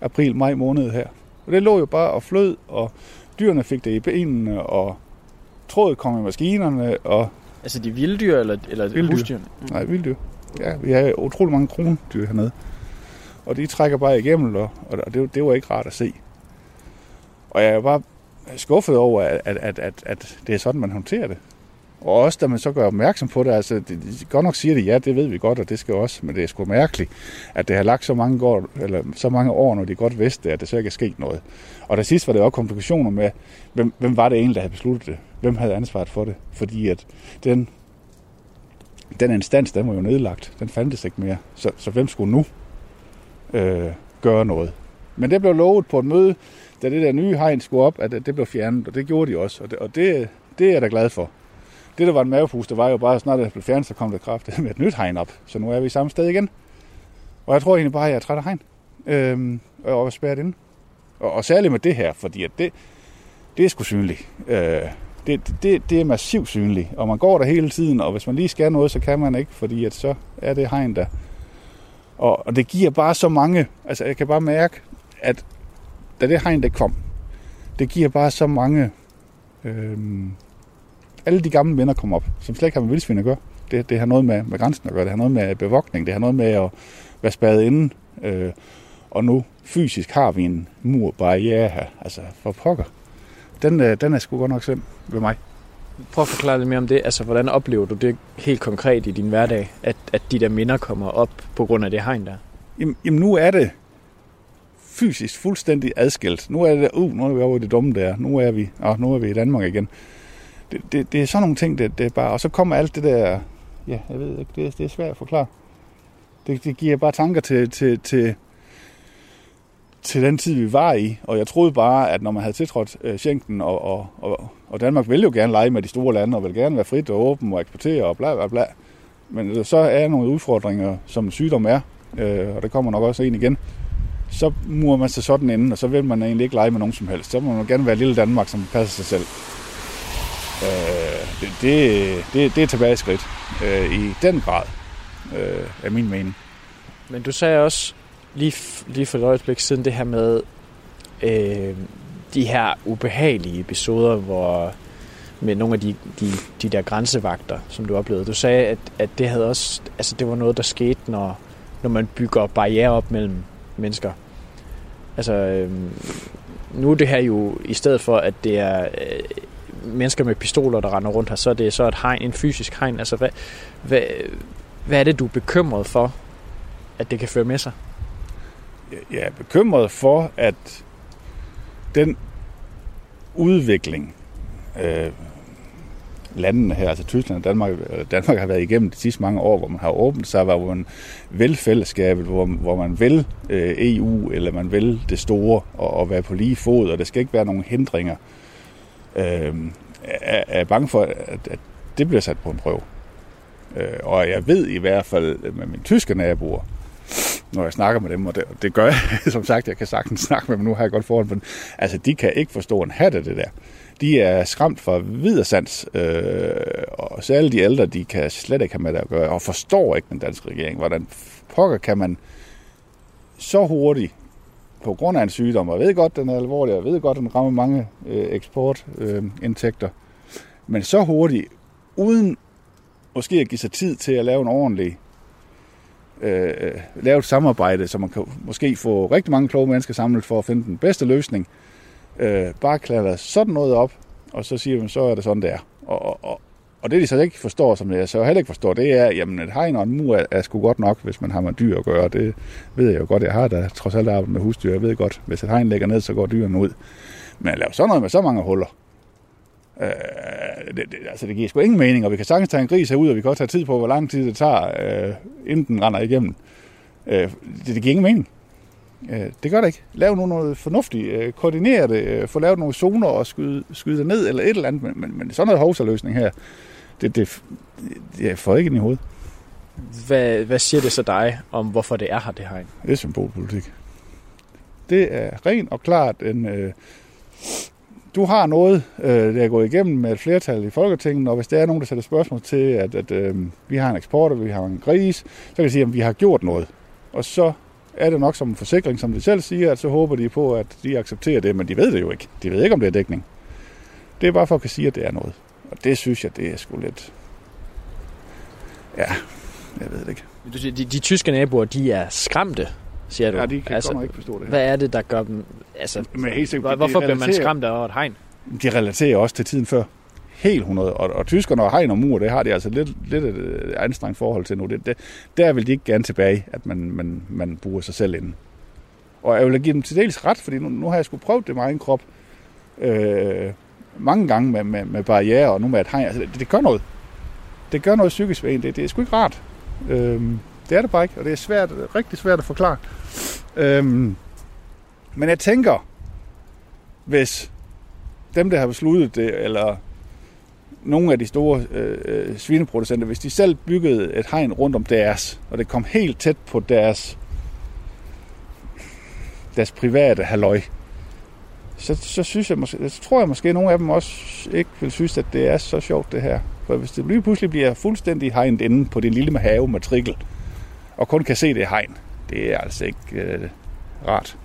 april-maj måned her. Og det lå jo bare og flød, og dyrene fik det i benene, og trådet kom i maskinerne. Og altså de vilde eller, eller vilddyr? husdyrene? Mm. Nej, vilddyr. Ja, vi har utrolig mange krondyr hernede. Og de trækker bare igennem, og, og det, det var ikke rart at se. Og jeg er bare skuffet over, at, at, at, at, det er sådan, man håndterer det. Og også da man så gør opmærksom på det, altså de, de godt nok siger det, ja, det ved vi godt, og det skal også, men det er sgu mærkeligt, at det har lagt så mange, år, eller så mange år, når de godt vidste, at det så ikke er sket noget. Og der sidst var det også komplikationer med, hvem, hvem var det egentlig, der havde besluttet det? Hvem havde ansvaret for det? Fordi at den, den instans, den var jo nedlagt. Den fandtes ikke mere. Så, så hvem skulle nu øh, gøre noget? Men det blev lovet på et møde, da det der nye hegn skulle op, at det blev fjernet, og det gjorde de også. Og det, og det, det er jeg da glad for. Det, der var en mavepuste, var jo bare, at snart det blev fjernet, så kom der kraft med et nyt hegn op. Så nu er vi samme sted igen. Og jeg tror egentlig bare, at jeg er træt af hegn. Øhm, og er spærret inde. Og, og særligt med det her, fordi at det, det er sgu synligt. Øh, det, det, det er massivt synligt, og man går der hele tiden, og hvis man lige skal noget, så kan man ikke, fordi at så er det hegn der. Og, og det giver bare så mange, altså jeg kan bare mærke, at da det hegn det kom, det giver bare så mange, øh, alle de gamle venner kommer op, som slet ikke har med vildsvin at gøre. Det, det har noget med, med grænsen at gøre, det har noget med bevogtning, det har noget med at være spadet inde, øh, og nu fysisk har vi en mur barriere her, altså for pokker. Den, øh, den er sgu godt nok slem ved mig. Prøv at forklare lidt mere om det. Altså, hvordan oplever du det helt konkret i din hverdag, at, at de der minder kommer op på grund af det hegn der? Jamen, jamen nu er det fysisk fuldstændig adskilt. Nu er det, uh, nu er vi over i det dumme der. Nu er vi, oh, nu er vi i Danmark igen. Det, det, det er sådan nogle ting, det, det er bare, og så kommer alt det der, ja, jeg ved ikke, det, det er svært at forklare. Det, det giver bare tanker til, til, til, til den tid, vi var i. Og jeg troede bare, at når man havde tiltrådt øh, Schengen, og, og, og, og Danmark ville jo gerne lege med de store lande, og vil gerne være frit og åben og eksportere og bla bla bla. Men øh, så er der nogle udfordringer, som sygdom er, øh, og det kommer nok også en igen. Så murer man sig sådan inden, og så vil man egentlig ikke lege med nogen som helst. Så må man gerne være lille Danmark, som passer sig selv. Øh, det, det, det, det er tilbageskridt øh, i den grad, øh, er min mening. Men du sagde også, lige, lige for et øjeblik siden det her med øh, de her ubehagelige episoder, hvor med nogle af de, de, de der grænsevagter, som du oplevede. Du sagde, at, at det havde også, altså det var noget, der skete, når, når man bygger barriere op mellem mennesker. Altså, øh, nu er det her jo, i stedet for, at det er øh, mennesker med pistoler, der render rundt her, så er det så et hegn, en fysisk hegn. Altså, hvad, hvad, hvad er det, du er bekymret for, at det kan føre med sig? Jeg er bekymret for, at den udvikling, øh, landene her, altså Tyskland og Danmark, øh, Danmark har været igennem de sidste mange år, hvor man har åbnet sig, hvor man vil fællesskabet, hvor, hvor man vil øh, EU, eller man vil det store, og, og være på lige fod, og der skal ikke være nogen hindringer. Øh, er, er bange for, at, at det bliver sat på en prøve. Øh, og jeg ved i hvert fald øh, med mine tyske naboer, når jeg snakker med dem, og det, det gør jeg, som sagt, jeg kan sagtens snakke med dem, nu har jeg godt forhold, men altså, de kan ikke forstå en hat af det der. De er skræmt for vidersands, øh, og særligt de ældre, de kan slet ikke have med det at gøre, og forstår ikke den danske regering. Hvordan pokker kan man så hurtigt, på grund af en sygdom, og jeg ved godt, den er alvorlig, og jeg ved godt, den rammer mange øh, eksportindtægter, øh, men så hurtigt, uden måske at give sig tid til at lave en ordentlig øh, lave et samarbejde, så man kan måske få rigtig mange kloge mennesker samlet for at finde den bedste løsning. Øh, bare klæder sådan noget op, og så siger man, så er det sådan, det er. Og, og, og det, de så ikke forstår, som jeg så heller ikke forstår, det er, jamen et hegn og en mur er, er sgu godt nok, hvis man har med dyr at gøre. Det ved jeg jo godt, jeg har da trods alt arbejdet med husdyr. Jeg ved godt, hvis et hegn ligger ned, så går dyrene ud. Men at lave sådan noget med så mange huller, øh, det, det, altså det giver sgu ingen mening, og vi kan sagtens tage en gris herud, og vi kan også tage tid på, hvor lang tid det tager, øh, inden den render igennem. Øh, det, det giver ingen mening. Øh, det gør det ikke. Lav nu noget fornuftigt. Øh, koordinere det. Øh, få lavet nogle zoner og skyde, skyde det ned, eller et eller andet. Men, men, men sådan noget hovsaløsning her, det, det, det jeg får ikke ind i hovedet. Hvad, hvad siger det så dig om, hvorfor det er her, det hegn? Det er symbolpolitik. Det er rent og klart en... Øh, du har noget, øh, der er gået igennem med et flertal i Folketinget, og hvis der er nogen, der sætter spørgsmål til, at, at øh, vi har en eksport, og vi har en gris, så kan jeg sige, at vi har gjort noget. Og så er det nok som en forsikring, som de selv siger, at så håber de på, at de accepterer det, men de ved det jo ikke. De ved ikke, om det er dækning. Det er bare for at kan sige, at det er noget. Og det synes jeg, det er sgu lidt... Ja, jeg ved det ikke. De, de, de tyske naboer, de er skræmte, siger du? Ja, de kan altså, ikke forstå det her. Hvad er det, der gør dem... Altså, Men helt sikkert, hvorfor bliver man skræmt over et hegn? De relaterer også til tiden før. Helt 100. Og, og tyskerne og hegn og mur, det har de altså lidt, lidt et øh, anstrengt forhold til nu. Det, det, der vil de ikke gerne tilbage, at man, man, man bruger sig selv inden. Og jeg vil give dem til dels ret, fordi nu, nu har jeg sgu prøvet det med egen krop øh, mange gange med, med, med barriere og nu med et hegn. Altså, det, det gør noget. Det gør noget psykisk ved en. Det, det er sgu ikke rart. Øh, det er det bare ikke, og det er svært, rigtig svært at forklare. Øhm, men jeg tænker, hvis dem, der har besluttet det, eller nogle af de store øh, øh, svineproducenter, hvis de selv byggede et hegn rundt om deres, og det kom helt tæt på deres, deres private halløj, så, så, synes jeg måske, så tror jeg måske, at nogle af dem også ikke vil synes, at det er så sjovt det her. For hvis det lige pludselig bliver fuldstændig hegnet inde på din lille have matrikel, og kun kan se det hegn, det er altså ikke øh, rart.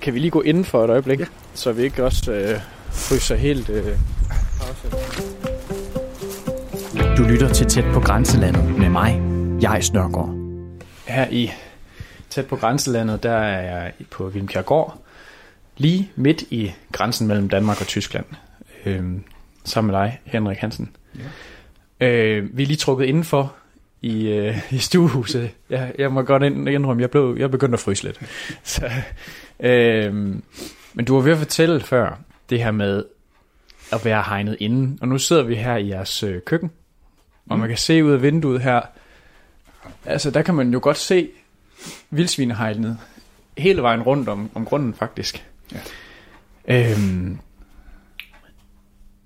Kan vi lige gå inden for et øjeblik, Ja. så vi ikke også øh, fryser helt... Øh, Du lytter til Tæt på Grænselandet med mig, Jais Nørgaard. her i tæt på grænselandet, der er jeg på Vilmkjærgård, lige midt i grænsen mellem Danmark og Tyskland, øh, sammen med dig, Henrik Hansen. Ja. Øh, vi er lige trukket indenfor i, øh, i stuehuset. Jeg, jeg må godt ind- indrømme, jeg, blev, jeg begyndte at fryse lidt. Så, øh, men du var ved at fortælle før det her med at være hegnet inden, og nu sidder vi her i jeres øh, køkken, og man kan se ud af vinduet her, Altså, der kan man jo godt se vildsvinehegnet hele vejen rundt om, om grunden, faktisk. Ja. Øhm,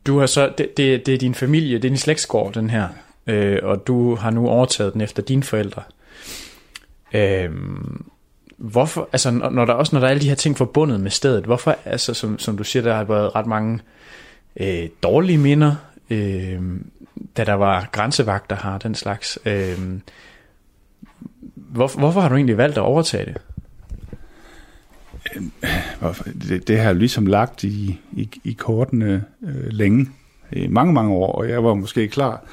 du har så, det, det, det er din familie, det er din slægtsgård, den her, øh, og du har nu overtaget den efter dine forældre. Øh, hvorfor, altså når, når der også når der er alle de her ting forbundet med stedet, hvorfor, altså som, som du siger, der har været ret mange øh, dårlige minder, øh, da der var grænsevagter her, den slags. Øh, hvor, hvorfor har du egentlig valgt at overtage det? Det, det har ligesom lagt i, i, i kortene øh, længe, i mange, mange år, og jeg var måske klar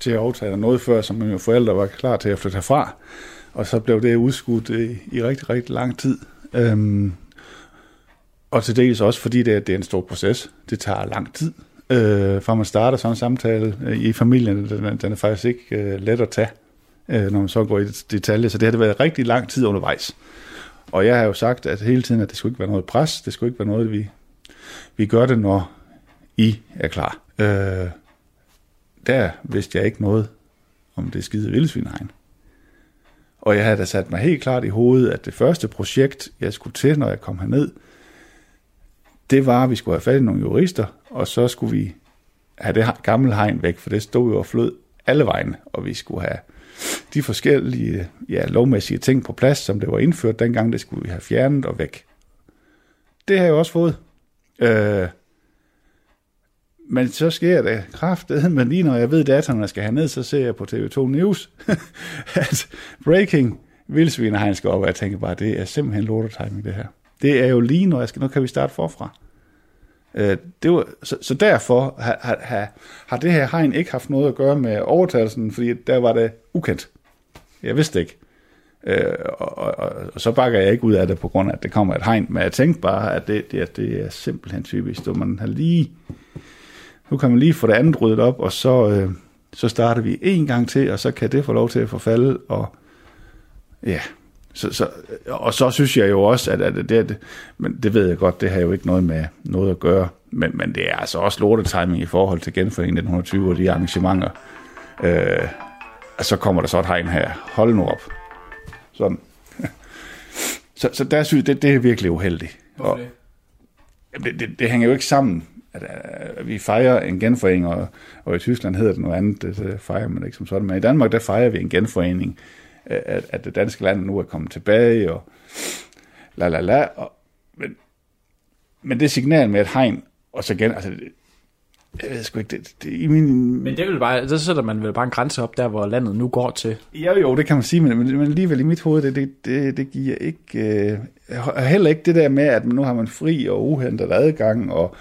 til at overtage noget før, som mine forældre var klar til at flytte herfra, og så blev det udskudt i, i rigtig, rigtig lang tid. Øhm, og til dels også, fordi det, er- det er en stor proces. Det tager lang tid, øh, fra man starter sådan en samtale øh, i familien. Den, er- den er faktisk ikke øh, let at tage, øh, når man så går i detaljer. Så det har det været rigtig lang tid undervejs. Og jeg har jo sagt, at hele tiden, at det skulle ikke være noget pres, det skulle ikke være noget, vi, vi gør det, når I er klar. Øh, der vidste jeg ikke noget om det skide vildsvinehegn. Og jeg havde da sat mig helt klart i hovedet, at det første projekt, jeg skulle til, når jeg kom herned, det var, at vi skulle have fat i nogle jurister, og så skulle vi have det gamle hegn væk, for det stod jo og flød alle vejen, og vi skulle have de forskellige ja, lovmæssige ting på plads, som det var indført dengang, det skulle vi have fjernet og væk. Det har jeg også fået. Øh, men så sker det kraftedet, men lige når jeg ved dataerne skal have ned, så ser jeg på TV2 News, at breaking vildsvinehegn skal op, og jeg tænker bare, det er simpelthen lortetiming det her. Det er jo lige når jeg skal, nu kan vi starte forfra. Øh, det var, så, så derfor har, har, har det her hegn ikke haft noget at gøre med overtagelsen, fordi der var det ukendt. Jeg vidste ikke. Øh, og, og, og, og så bakker jeg ikke ud af det på grund af, at det kommer et hegn, men jeg tænkte bare, at det, det, det er simpelthen typisk, at man har lige, nu kan man lige få det andet ryddet op, og så, øh, så starter vi en gang til, og så kan det få lov til at forfalde, og ja, så, så, og så synes jeg jo også, at, at det, det, men det ved jeg godt, det har jo ikke noget med noget at gøre, men, men det er altså også lortetiming i forhold til genforeningen 1920 og de arrangementer. Øh, og så kommer der så et hegn her. Hold nu op. Sådan. så, så der synes jeg, det, det er virkelig uheldigt. Hvorfor og, det? Det, det? Det hænger jo ikke sammen. At, at vi fejrer en genforening, og, og i Tyskland hedder det noget andet, det fejrer man ikke som sådan. Men i Danmark, der fejrer vi en genforening, at, at det danske land nu er kommet tilbage, og la la la. Og, men, men det signal med et hegn, og så igen, altså, jeg ved sgu ikke, det, det i min... Men det vil bare, så sætter man vel bare en grænse op der, hvor landet nu går til. Jo, jo, det kan man sige, men, men alligevel i mit hoved, det, det, det, det giver ikke... Øh, heller ikke det der med, at nu har man fri og uhentet adgang, og,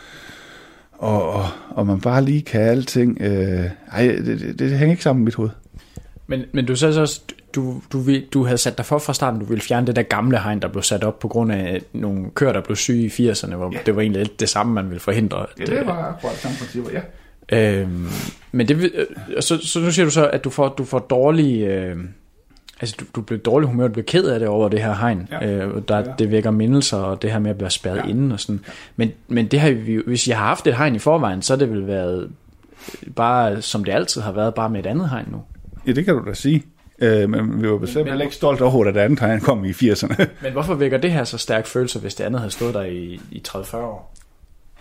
og, og, og man bare lige kan alting. Øh, ej, det, det, det hænger ikke sammen i mit hoved. Men, men du sagde så også, du, du, du havde sat dig for fra starten, du ville fjerne det der gamle hegn, der blev sat op på grund af nogle køer, der blev syge i 80'erne, hvor ja. det var egentlig lidt det samme, man ville forhindre. Ja, det var akkurat samme principper, ja. Øhm, men det, øh, så, så nu siger du så, at du får, du får dårlig... Øh, altså, du, du bliver dårlig humør, du bliver ked af det over det her hegn. Ja. Øh, der, ja. Det vækker mindelser, og det her med at blive spærret ja. inde og sådan. Ja. Men, men det har vi, hvis jeg har haft et hegn i forvejen, så er det vel været bare, som det altid har været, bare med et andet hegn nu. Ja, det kan du da sige. Øh, men vi var bestemt heller ikke stolt over, at det andet tegn kom i 80'erne. Men hvorfor vækker det her så stærk følelse, hvis det andet havde stået der i, i 30-40 år?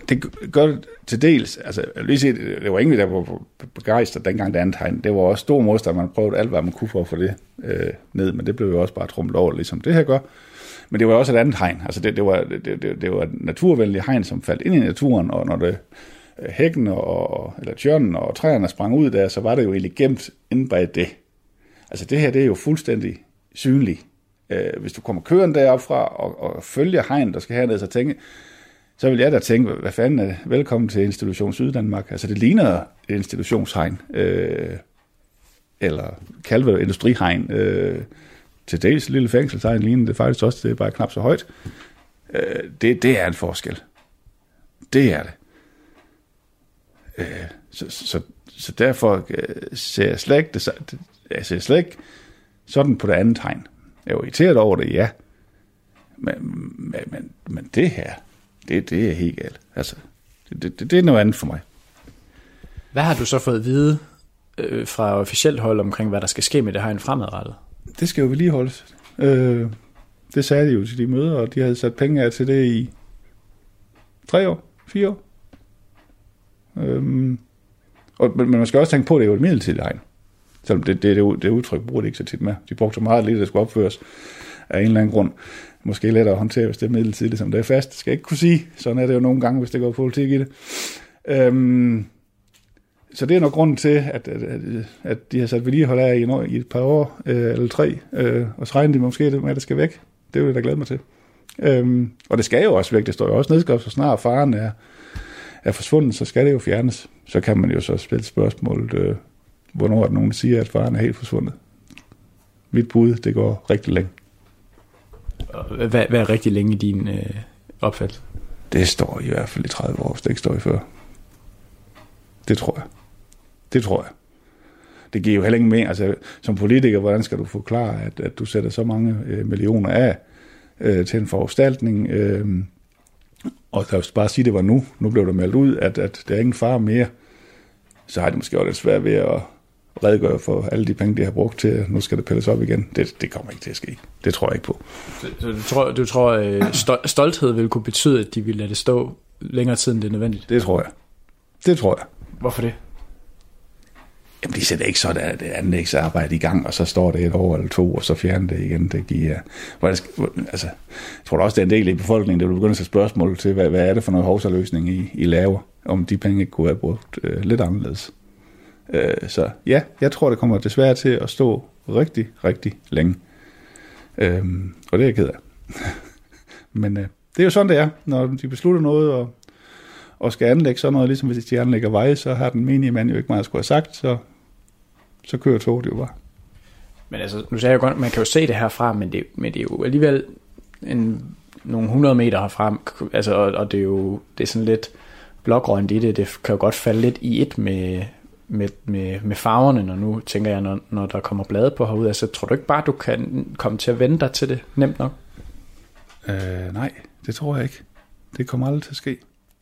Det gør det til dels. Altså, jeg vil lige sige, det var ingen, der var begejstret dengang det andet tegn. Det var også stor modstand. Man prøvede alt, hvad man kunne for at få det øh, ned, men det blev jo også bare trumlet over, ligesom det her gør. Men det var også et andet hegn. Altså det, det, var, det, det, det var et naturvenligt hegn, som faldt ind i naturen, og når det øh, hækken og, eller tjørnen og træerne sprang ud der, så var det jo egentlig gemt inde bag det. Altså det her, det er jo fuldstændig synligt. Øh, hvis du kommer køren derop fra og, og følger hegn, der skal herned, så tænke, så vil jeg da tænke, hvad fanden er det? Velkommen til Institution Syddanmark. Altså det ligner institutionshegn, øh, eller kalve industrihegn. Øh, til dels lille fængselshegn ligner det faktisk også, det er bare knap så højt. Øh, det, det er en forskel. Det er det. Øh, så, så, så derfor øh, ser jeg slet ikke det, jeg ser slet ikke sådan på det andet tegn. Jeg er jo irriteret over det, ja. Men, men, men, men det her, det, det er helt galt. Altså, det, det, det er noget andet for mig. Hvad har du så fået at vide øh, fra officielt hold omkring, hvad der skal ske med det hegn fremadrettet? Det skal jo vedligeholdes. Øh, det sagde de jo til de møder, og de havde sat penge af til det i tre år, fire år. Øhm, og, men, men man skal også tænke på, at det er jo et midlertidigt hegn. Selvom det, det, det, det udtryk bruger de ikke så tit med. De brugte så meget lidt, der skulle opføres af en eller anden grund. Måske lettere at håndtere, hvis det er midlertidigt, som det er fast. Det skal jeg ikke kunne sige. Sådan er det jo nogle gange, hvis det går politik i det. Øhm, så det er nok grunden til, at, at, at, at de har sat vedligehold af i, en år, i et par år, øh, eller tre, øh, og så regner de måske med, at det skal væk. Det vil jeg da glæde mig til. Øhm, og det skal jo også væk. Det står jo også nedskrevet, så snart faren er, er forsvundet, så skal det jo fjernes. Så kan man jo så spille spørgsmålet, øh, hvornår er der nogen, der siger, at faren er helt forsvundet. Mit bud, det går rigtig længe. Hvad, hvad er rigtig længe i din øh, opfattelse? Det står i hvert fald i 30 år, hvis det ikke står i før. Det tror jeg. Det tror jeg. Det giver jo heller ingen mening. Altså, som politiker, hvordan skal du forklare, at, at du sætter så mange øh, millioner af øh, til en foranstaltning, øh, og lad os bare sige, at det var nu. Nu blev der meldt ud, at, at der er ingen far mere. Så har det måske også lidt svært ved at, redegøre for alle de penge, de har brugt til, nu skal det pilles op igen. Det, det kommer ikke til at ske. Det tror jeg ikke på. Så, du tror, du tror øh, stolthed vil kunne betyde, at de vil lade det stå længere tid, end det er nødvendigt? Det tror jeg. Det tror jeg. Hvorfor det? Jamen, de sætter ikke så der, det anlægsarbejde i gang, og så står det et år eller to, og så fjerner det igen. Det giver, hvordan skal, altså, jeg tror også, det er en del i befolkningen, der vil begynde at sætte spørgsmål til, hvad, hvad er det for noget hovsaløsning, I, I laver, om de penge ikke kunne have brugt øh, lidt anderledes. Øh, så ja, jeg tror, det kommer desværre til at stå rigtig, rigtig længe. Øh, og det er jeg ked af. Men øh, det er jo sådan, det er, når de beslutter noget, og, og skal anlægge sådan noget, ligesom hvis de anlægger veje, så har den menige mand jo ikke meget at skulle have sagt, så, så kører toget jo bare. Men altså, nu sagde jeg godt, man kan jo se det herfra, men det, men det er jo alligevel en, nogle 100 meter herfra, altså, og, og det er jo det er sådan lidt blågrønt i det, det kan jo godt falde lidt i et med, med, med, med farverne, når nu tænker jeg, når, når der kommer blade på herude, altså tror du ikke bare, du kan komme til at vende dig til det nemt nok? Øh, nej, det tror jeg ikke. Det kommer aldrig til at ske.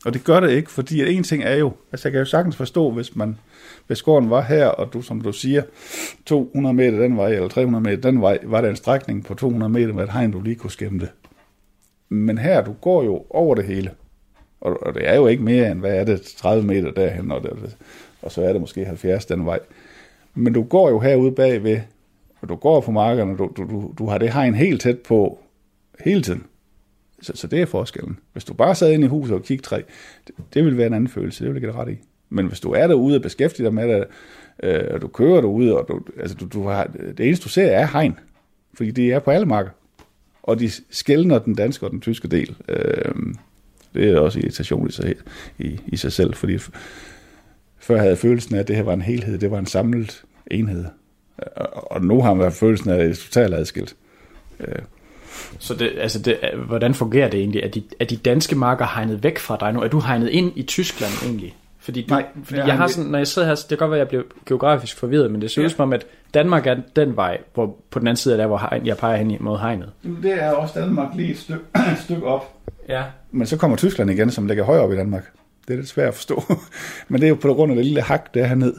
Og det gør det ikke, fordi at en ting er jo, altså jeg kan jo sagtens forstå, hvis man, hvis gården var her, og du, som du siger, 200 meter den vej, eller 300 meter den vej, var der en strækning på 200 meter med et hegn, du lige kunne skæmme det. Men her, du går jo over det hele. Og, og det er jo ikke mere end, hvad er det, 30 meter derhen, og, det, og så er det måske 70 den vej. Men du går jo herude bagved, og du går på markerne, du, du, du, du har det hegn helt tæt på hele tiden. Så, så det er forskellen. Hvis du bare sad inde i huset og kiggede træ, det, det vil være en anden følelse, det vil jeg give ret i. Men hvis du er derude og beskæftiger dig med det, øh, og du kører derude, og du, altså du, du har, det eneste du ser er hegn, fordi det er på alle marker. Og de skældner den danske og den tyske del. Øh, det er også irritation i sig, i, i sig selv, fordi før havde jeg følelsen af, at det her var en helhed, det var en samlet enhed. Og, nu har man følelsen af, at det er totalt adskilt. Øh, så det, altså det, hvordan fungerer det egentlig? Er de, er de danske marker hegnet væk fra dig nu? Er du hegnet ind i Tyskland egentlig? Fordi, du, Nej, fordi jeg, har sådan, når jeg sidder her, det kan godt være, at jeg bliver geografisk forvirret, men det ser ud som om, at Danmark er den vej, hvor på den anden side af der, hvor hegn, jeg peger hen mod hegnet. Det er også Danmark lige et stykke, et stykke op. Ja. Men så kommer Tyskland igen, som ligger højere op i Danmark. Det er lidt svært at forstå. Men det er jo på grund af det lille hak, der er herned.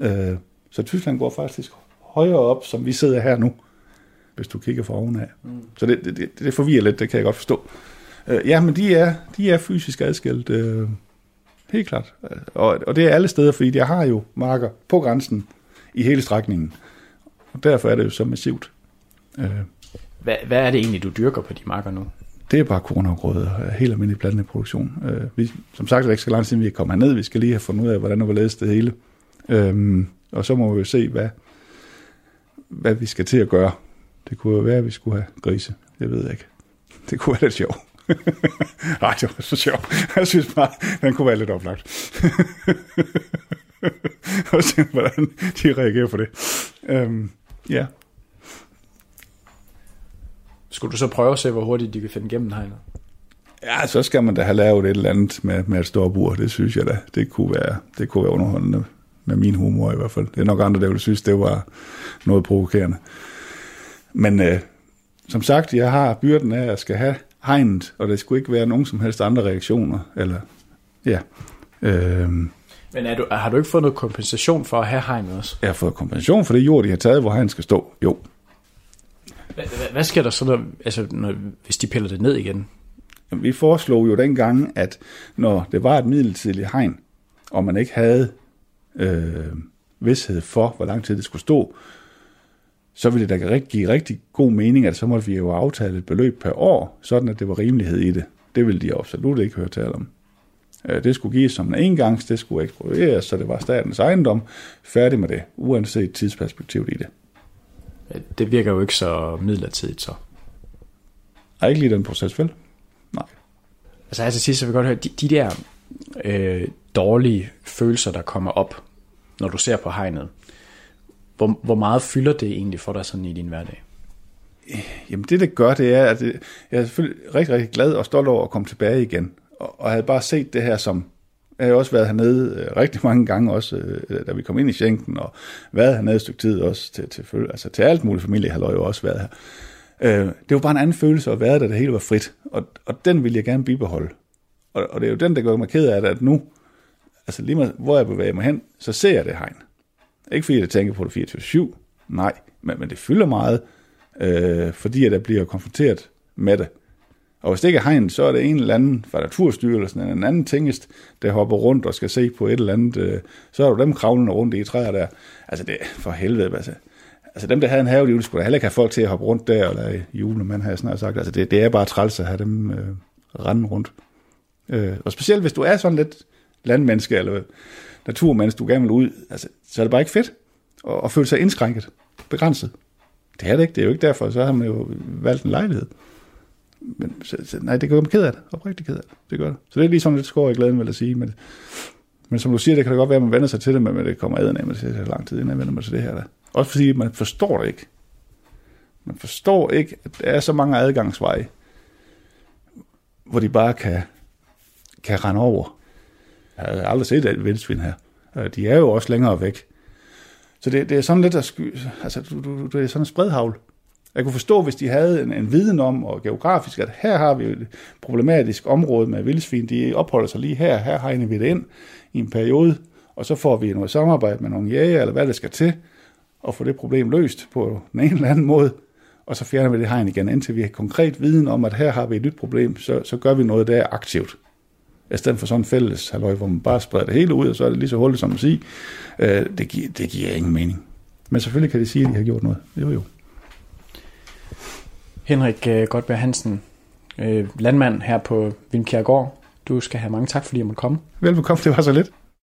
Øh, så Tyskland går faktisk højere op, som vi sidder her nu hvis du kigger fra ovenaf. Mm. Så det, det, det forvirrer lidt, det kan jeg godt forstå. Øh, ja, men de er, de er fysisk adskilt, øh, helt klart. Og, og det er alle steder, fordi de har jo marker på grænsen i hele strækningen. Og derfor er det jo så massivt. Øh, hvad, hvad er det egentlig, du dyrker på de marker nu? Det er bare kornafgrøder, øh, helt almindelig blandet produktion. Øh, vi, som sagt er det ikke så langt siden, vi er kommet herned. Vi skal lige have fundet ud af, hvordan og hvorledes det hele. Øhm, og så må vi jo se, hvad, hvad vi skal til at gøre det kunne jo være, at vi skulle have grise. Jeg ved ikke. Det kunne være lidt sjovt. Nej, det var så sjovt. Jeg synes bare, den kunne være lidt oplagt. og se, hvordan de reagerer på det. Øhm, ja. Skulle du så prøve at se, hvor hurtigt de kan finde igennem hegnet? Ja, så skal man da have lavet et eller andet med, med et stort bur. Det synes jeg da. Det kunne være, det kunne være underholdende med min humor i hvert fald. Det er nok andre, der ville synes, det var noget provokerende. Men øh, som sagt, jeg har byrden af, at jeg skal have hegnet, og der skulle ikke være nogen som helst andre reaktioner. Eller, ja. Øh, men er du, har du ikke fået noget kompensation for at have hegnet også? Jeg har fået kompensation for det jord, de har taget, hvor hegnet skal stå. Jo. Hvad sker der så, når, altså, når, hvis de piller det ned igen? Vi foreslog jo dengang, at når det var et midlertidigt hegn, og man ikke havde øh, vidshed for, hvor lang tid det skulle stå, så ville det da give rigtig god mening, at så måtte vi jo aftale et beløb per år, sådan at det var rimelighed i det. Det ville de absolut ikke høre tale om. Øh, det skulle gives som en engangs, det skulle eksproprieres, så det var statens ejendom. Færdig med det, uanset tidsperspektivet i det. Det virker jo ikke så midlertidigt så. Er ikke lige den proces, vel? Nej. Altså altså sidst, så vil jeg godt høre, de, de der øh, dårlige følelser, der kommer op, når du ser på hegnet, hvor, hvor meget fylder det egentlig for dig sådan i din hverdag? Jamen det, det gør, det er, at jeg er selvfølgelig rigtig, rigtig glad og stolt over at komme tilbage igen. Og, og havde bare set det her som, jeg har også været hernede øh, rigtig mange gange, også øh, da vi kom ind i Schengen, og været hernede et stykke tid også til, til, altså til alt muligt familie, har jo også været her. Øh, det var bare en anden følelse at være der, det hele var frit, og, og den vil jeg gerne bibeholde. Og, og det er jo den, der gør mig ked af det, at nu, altså lige med, hvor jeg bevæger mig hen, så ser jeg det hegn. Ikke fordi jeg tænker på det 24-7, nej, men, men det fylder meget, øh, fordi at jeg bliver konfronteret med det. Og hvis det ikke er hegn, så er det en eller anden fra Naturstyrelsen, en anden tingest, der hopper rundt og skal se på et eller andet. Øh, så er du dem kravlende rundt i træer der. Altså det for helvede, altså. Altså dem, der havde en have, de skulle da heller ikke have folk til at hoppe rundt der, eller julemand har jeg snart sagt. Altså det, det er bare træls at have dem øh, rende rundt. Øh, og specielt hvis du er sådan lidt landmenneske, eller naturmenneske, du gerne vil ud, altså, så er det bare ikke fedt at, at føle sig indskrænket, begrænset. Det er det ikke, det er jo ikke derfor, så har man jo valgt en lejlighed men så, så, nej, det gør mig ked af det. Oprigtigt ked af det. Det gør det. Så det er lige sådan lidt skår i glæden, vil jeg sige. Men, men som du siger, det kan det godt være, at man vender sig til det, men det kommer ad af, men det lang tid, inden man vender mig til det her. Der. Også fordi man forstår det ikke. Man forstår ikke, at der er så mange adgangsveje, hvor de bare kan, kan rende over. Jeg har aldrig set et vildsvin her. Øh, de er jo også længere væk. Så det, det er sådan lidt at sky, altså, du, du, det er sådan en spredhavl. Jeg kunne forstå, hvis de havde en, en viden om, og geografisk, at her har vi et problematisk område med vildsvin, de opholder sig lige her, her hegner vi det ind i en periode, og så får vi noget samarbejde med nogle jæger, eller hvad det skal til, og få det problem løst på en eller anden måde, og så fjerner vi det hegn igen, indtil vi har konkret viden om, at her har vi et nyt problem, så, så gør vi noget der aktivt. I stedet for sådan en fælles halløj, hvor man bare spreder det hele ud, og så er det lige så hurtigt som at sige, øh, det, giver, det giver ingen mening. Men selvfølgelig kan de sige, at de har gjort noget. Jo jo. Henrik øh, Godberg Hansen, øh, landmand her på Vindkjærgård. Du skal have mange tak, fordi jeg måtte komme. Velbekomme, det var så lidt.